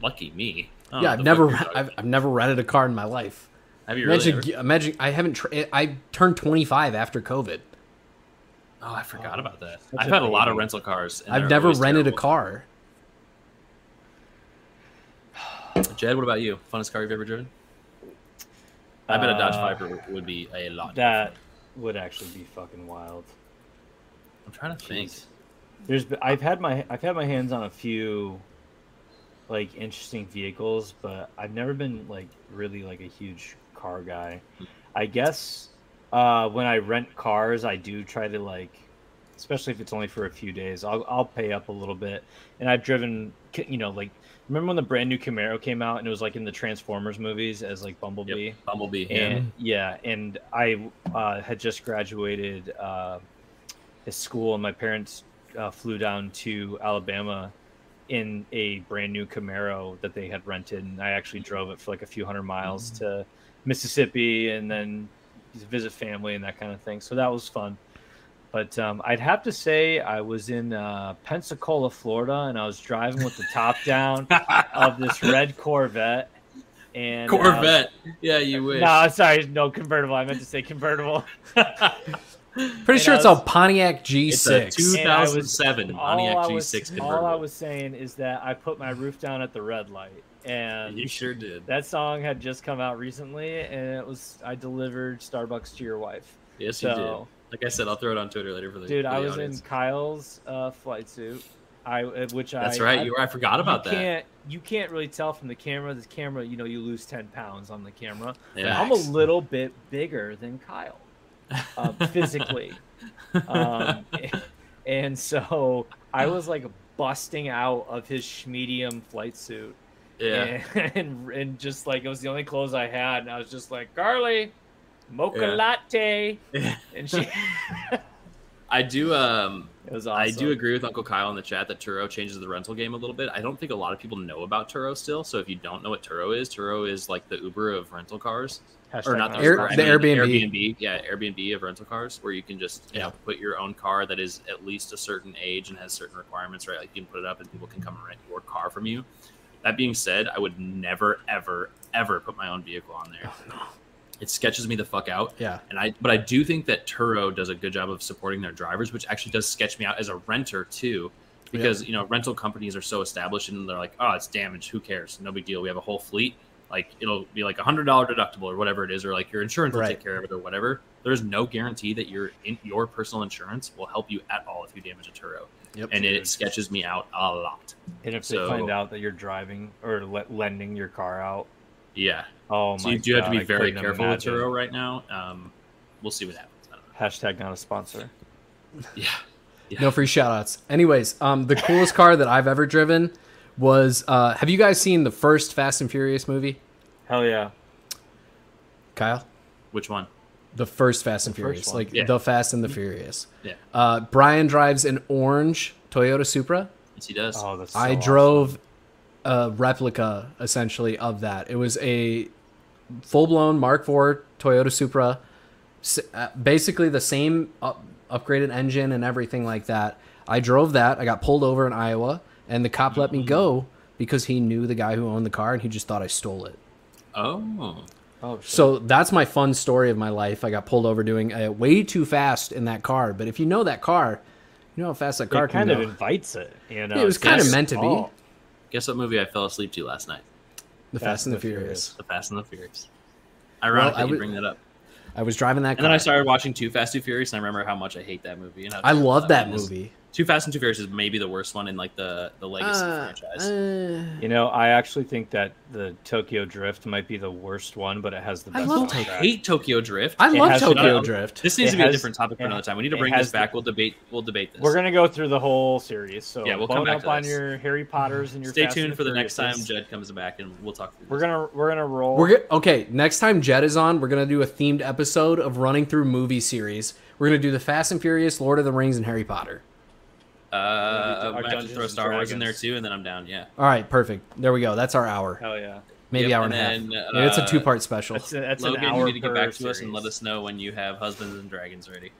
Lucky me. I yeah, I've never fuck you're talking I've, I've never rented a car in my life. Have you really? Imagine ever- imagine I haven't tra- I turned 25 after COVID. Oh, I forgot about that. I've had a lot of rental cars. and I've never rented a car. Jed, what about you? Funnest car you've ever driven? I bet a Dodge Uh, Viper would be a lot. That would actually be fucking wild. I'm trying to think. There's I've had my I've had my hands on a few like interesting vehicles, but I've never been like really like a huge car guy. I guess uh, when I rent cars, I do try to like, especially if it's only for a few days, I'll I'll pay up a little bit. And I've driven, you know, like remember when the brand new Camaro came out and it was like in the Transformers movies as like Bumblebee. Yep, Bumblebee. Yeah. And yeah, and I uh, had just graduated uh, his school, and my parents uh, flew down to Alabama in a brand new Camaro that they had rented, and I actually drove it for like a few hundred miles to Mississippi, and then visit family and that kind of thing. So that was fun. But um, I'd have to say I was in uh, Pensacola, Florida, and I was driving with the top down of this red Corvette. And uh, Corvette. Yeah, you wish. no, sorry, no convertible. I meant to say convertible. Pretty And sure I it's a Pontiac it's a G6. And I was- 2007 all Pontiac I was, G6 all I was saying is that I put my roof down at the red light, and You sure did. that song had just come out recently, and it was I delivered Starbucks to your wife. Yes, you did. Like I said, I'll throw it on Twitter later for the dude, for I was audience. in Kyle's uh, flight suit. I uh, which I That's right. I, You were, I forgot about you that. Can't you can't really tell from the camera. The camera, you know, you lose ten pounds on the camera. Yeah. I'm a little bit bigger than Kyle, uh, physically. um, and so I was like busting out of his medium flight suit, yeah. and, and and just like it was the only clothes I had, and I was just like Carly, mocha Yeah. latte, and she. I do. Um, it was awesome. I do agree with Uncle Kyle in the chat that Turo changes the rental game a little bit. I don't think a lot of people know about Turo still. So if you don't know what Turo is, Turo is like the Uber of rental cars, or Hashtag not not the, Air- Uber, I the Airbnb. Airbnb, yeah, Airbnb of rental cars, where you can just you Yeah. know put your own car that is at least a certain age and has certain requirements, right? Like you can put it up and people can come and rent your car from you. That being said, I would never, ever, ever put my own vehicle on there. Oh, it sketches me the fuck out. Yeah. And I, but I do think that Turo does a good job of supporting their drivers, which actually does sketch me out as a renter too, because you know rental companies are so established and they're like, oh, it's damaged, who cares? No big deal. We have a whole fleet. Like it'll be like a hundred dollar deductible or whatever it is, or like your insurance will Right. take care of it or whatever. There's no guarantee that your in, your personal insurance will help you at all if you damage a Turo, Yep. and it sketches me out a lot. And if So- they find out that you're driving or le- lending your car out, Yeah. oh my So you do have to be very careful imagine. with Turo right now. Um, we'll see what happens. I don't know. Hashtag not a sponsor. Yeah. Yeah. No free shout outs. Anyways, um, the coolest car that I've ever driven was uh, have you guys seen the first Fast and Furious movie? Hell yeah. Kyle? Which one? The first Fast and The Furious. Like Yeah. the Fast and the Furious. Yeah. Uh, Brian drives an orange Toyota Supra. Yes, he does. Oh, that's. So I awesome. drove a replica essentially of that. It was a full blown Mark IV Toyota Supra, uh, basically the same up, upgraded engine and everything like that. I drove that. I got pulled over in Iowa, and the cop let me go because he knew the guy who owned the car and he just thought I stole it. Oh, Oh, So that's my fun story of my life. I got pulled over doing uh, way too fast in that car. But if you know that car, you know how fast that car it can kind of go. invites it. You know, it was kind of meant to be. guess what movie I fell asleep to last night? The Fast, and the Furious. The Fast and the Furious. Ironically, I you bring that up. I was driving that car And car. then I started watching Too Fast, Too Furious, and I remember how much I hate that movie. And I terrible love that movie. Too Fast and Too Furious is maybe the worst one in like the the legacy Uh, franchise. uh, You know, I actually think that the Tokyo Drift might be the worst one, but it has the I best love I hate Tokyo Drift. I It love has- Tokyo Drift. This needs It to be has- a different topic for another time. We need to bring this back. the- we'll debate. We'll debate this. We're gonna go through the whole series, so Yeah, we'll come back up to on your Harry Potters and your. Stay Fast and tuned for the next time Furiouses. Jed comes back, and we'll talk. Through We're this. gonna we're gonna roll. We're go- okay. Next time Jed is on, we're gonna do a themed episode of running through movie series. We're gonna do the Fast and Furious, Lord of the Rings, and Harry Potter. Uh, our I might have to Dungeons throw Star Wars in there too, and then I'm down. Yeah, All right, perfect. There we go. That's our hour, Hell yeah! maybe Yep, hour and, and a half. then, Maybe it's a uh, two-part special. That's a, that's Logan, an hour you need to get back to us and let us know when you have Husbands and Dragons ready.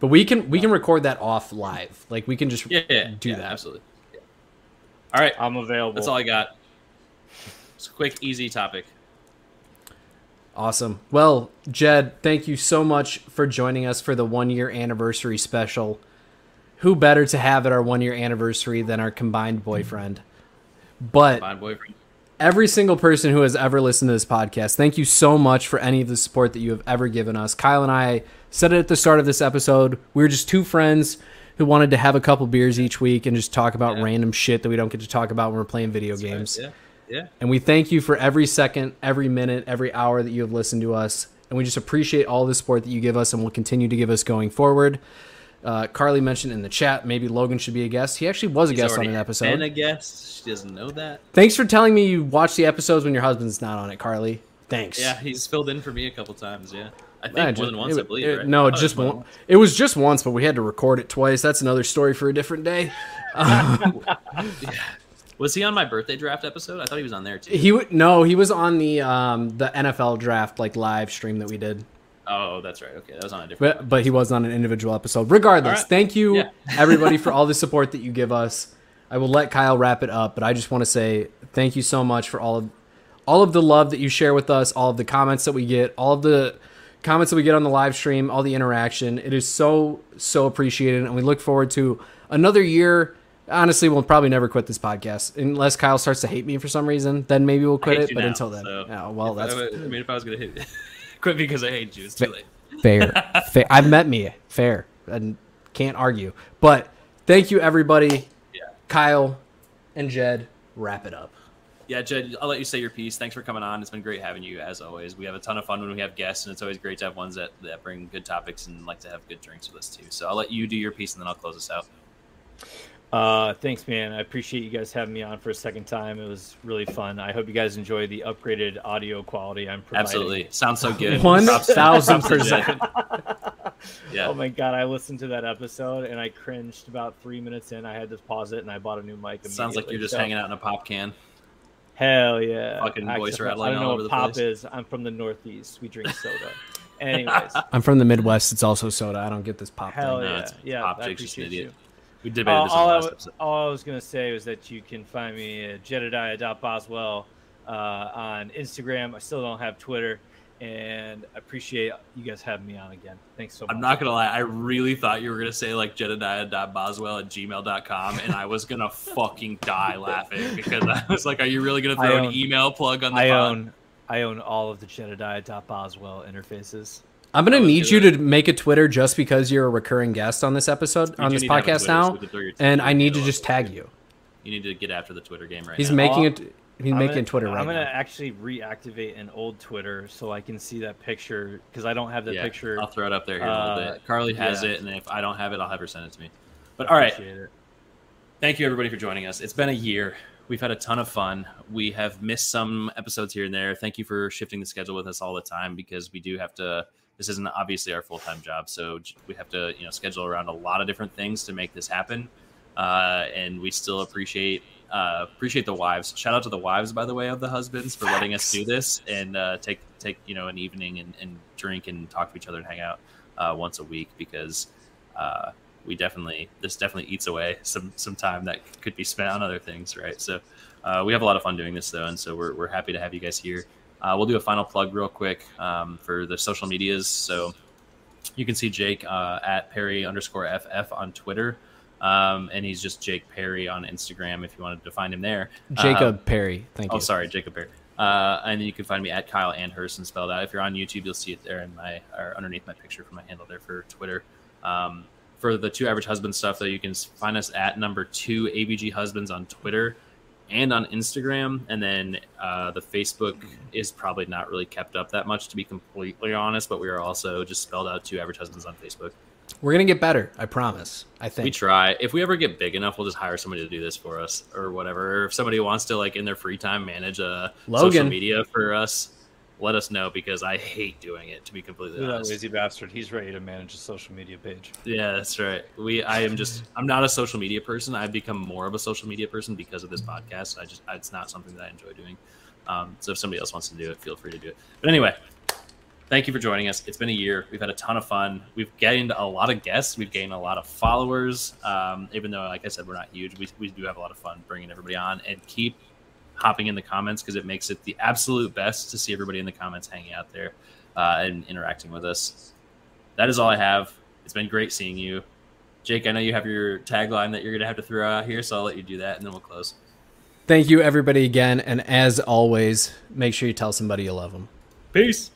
But we can we can record that off live. Like we can just Yeah, yeah, do yeah, that. Absolutely. Yeah. All right, I'm available. that's all I got. It's a quick, easy topic. Awesome. Well, Jed, thank you so much for joining us for the one year anniversary special. Who better to have at our one year anniversary than our combined boyfriend? But Fine boyfriend. every single person who has ever listened to this podcast, thank you so much for any of the support that you have ever given us. Kyle and I said it at the start of this episode. We were just two friends who wanted to have a couple beers each week and just talk about Yeah. random shit that we don't get to talk about when we're playing video games. Yeah, yeah. And we thank you for every second, every minute, every hour that you have listened to us. And we just appreciate all the support that you give us and will continue to give us going forward. Uh, Carly mentioned in the chat maybe Logan should be a guest. He actually was a He's guest on an Been episode. a guest. She doesn't know that. Thanks for telling me you watch the episodes when your husband's not on it, Carly. Thanks. Yeah, he's filled in for me a couple times. Yeah, I think Yeah, more just- than once. it- I believe. it- right? No, Oh, it was just one. It was just once, but we had to record it twice. That's another story for a different day. Was he on my birthday draft episode? I thought he was on there too. He would no, he was on the um the NFL draft like live stream that we did. Oh, that's right. Okay, that was on a different. But but he was on an individual episode. Regardless, right. thank you Yeah. everybody for all the support that you give us. I will let Kyle wrap it up, but I just want to say thank you so much for all of all of the love that you share with us, all of the comments that we get, all of the comments that we get on the live stream, all the interaction. It is so so appreciated and we look forward to another year. Honestly, we'll probably never quit this podcast unless Kyle starts to hate me for some reason. Then maybe we'll quit it. But now, until then, so yeah, well, if I- that's I, mean, if I was gonna hit, quit because I hate you. It's too late. fair. fair. I've met me fair and can't argue. But thank you, everybody. Yeah. Kyle and Jed, wrap it up. Yeah, Jed, I'll let you say your piece. Thanks for coming on. It's been great having you as always. We have a ton of fun when we have guests, and it's always great to have ones that, that bring good topics and like to have good drinks with us too. So I'll let you do your piece, and then I'll close us out. Uh, thanks, man. I appreciate you guys having me on for a second time. It was really fun. I hope you guys enjoy the upgraded audio quality I'm providing. Absolutely, sounds so good. One Props to- thousand props to Jed. percent. Yeah. Oh my god, I listened to that episode and I cringed about three minutes in. I had to pause it and I bought a new mic. Sounds like you're just So, hanging out in a pop can. Hell yeah! Fucking voice Actually, rattling I don't all know over what the pop place. is. I'm from the Northeast. We drink soda. Anyways, I'm from the Midwest. It's also soda. I don't get this pop hell thing. No, yeah, it's yeah. pop. I Jake's just appreciate idiot. you. We debated Uh, this all, I last wa- episode. all I was gonna say was that you can find me at Jedediah.boswell uh, on Instagram. I still don't have Twitter, and I appreciate you guys having me on again. Thanks so much. I'm not gonna lie, I really thought you were gonna say like jedediah.boswell at gmail.com and I was gonna fucking die laughing because I was like, Are you really gonna throw own- an email plug on the I pod? own I own all of the Jedediah.boswell interfaces. I'm gonna need you gonna- make a Twitter just because you're a recurring guest on this episode We on this need to have a podcast Twitter so now, we can throw your and I need to just up. tag you. You need to get after the Twitter game right He's now. making I'll- it. He's I'm making gonna, Twitter right I'm gonna now. actually reactivate an old Twitter so I can see that picture because I don't have that yeah, picture. I'll throw it up there here in a little Uh, bit. Carly has yeah. it, and if I don't have it, I'll have her send it to me. But all right, it. thank you everybody for joining us. It's been a year. We've had a ton of fun. We have missed some episodes here and there. Thank you for shifting the schedule with us all the time because we do have to. This isn't obviously our full time job, so we have to you know schedule around a lot of different things to make this happen. Uh, and we still appreciate uh, appreciate the wives. Shout out to the wives, by the way, of the husbands for letting us do this and uh, take take you know an evening and, and drink and talk to each other and hang out uh, once a week because uh, we definitely this definitely eats away some some time that could be spent on other things, right? So uh, we have a lot of fun doing this though, and so we're we're happy to have you guys here. Uh, we'll do a final plug real quick um, for the social medias. So you can see Jake uh, at Perry underscore FF on Twitter. Um, and he's just Jake Perry on Instagram if you wanted to find him there. Jacob Um, Perry. Thank oh, you. Oh, sorry, Jacob Perry. Uh, and then you can find me at Kyle and Herson spelled out. If you're on YouTube, you'll see it there in my or underneath my picture for my handle there for Twitter. Um, for the two average husband stuff, though, you can find us at number two ABG husbands on Twitter and on Instagram. And then uh, the Facebook is probably not really kept up that much, to be completely honest. But we are also just spelled out two average husbands on Facebook. We're gonna get better. I promise. I think We try. If we ever get big enough, we'll just hire somebody to do this for us or whatever. Or if somebody wants to, like, in their free time, manage a social media for us, let us know because I hate doing it. To be completely Look at that honest. lazy bastard. He's ready to manage a social media page. Yeah, that's right. We. I am just. I'm not a social media person. I've become more of a social media person because of this podcast. I just. It's not something that I enjoy doing. Um, so if somebody else wants to do it, feel free to do it. But anyway, thank you for joining us. It's been a year. We've had a ton of fun. We've gained a lot of guests. We've gained a lot of followers. Um, even though, like I said, we're not huge, we, we do have a lot of fun bringing everybody on and keep hopping in the comments because it makes it the absolute best to see everybody in the comments hanging out there uh, and interacting with us. That is all I have. It's been great seeing you. Jake, I know you have your tagline that you're going to have to throw out here, so I'll let you do that and then we'll close. Thank you, everybody, again. And as always, make sure you tell somebody you love them. Peace.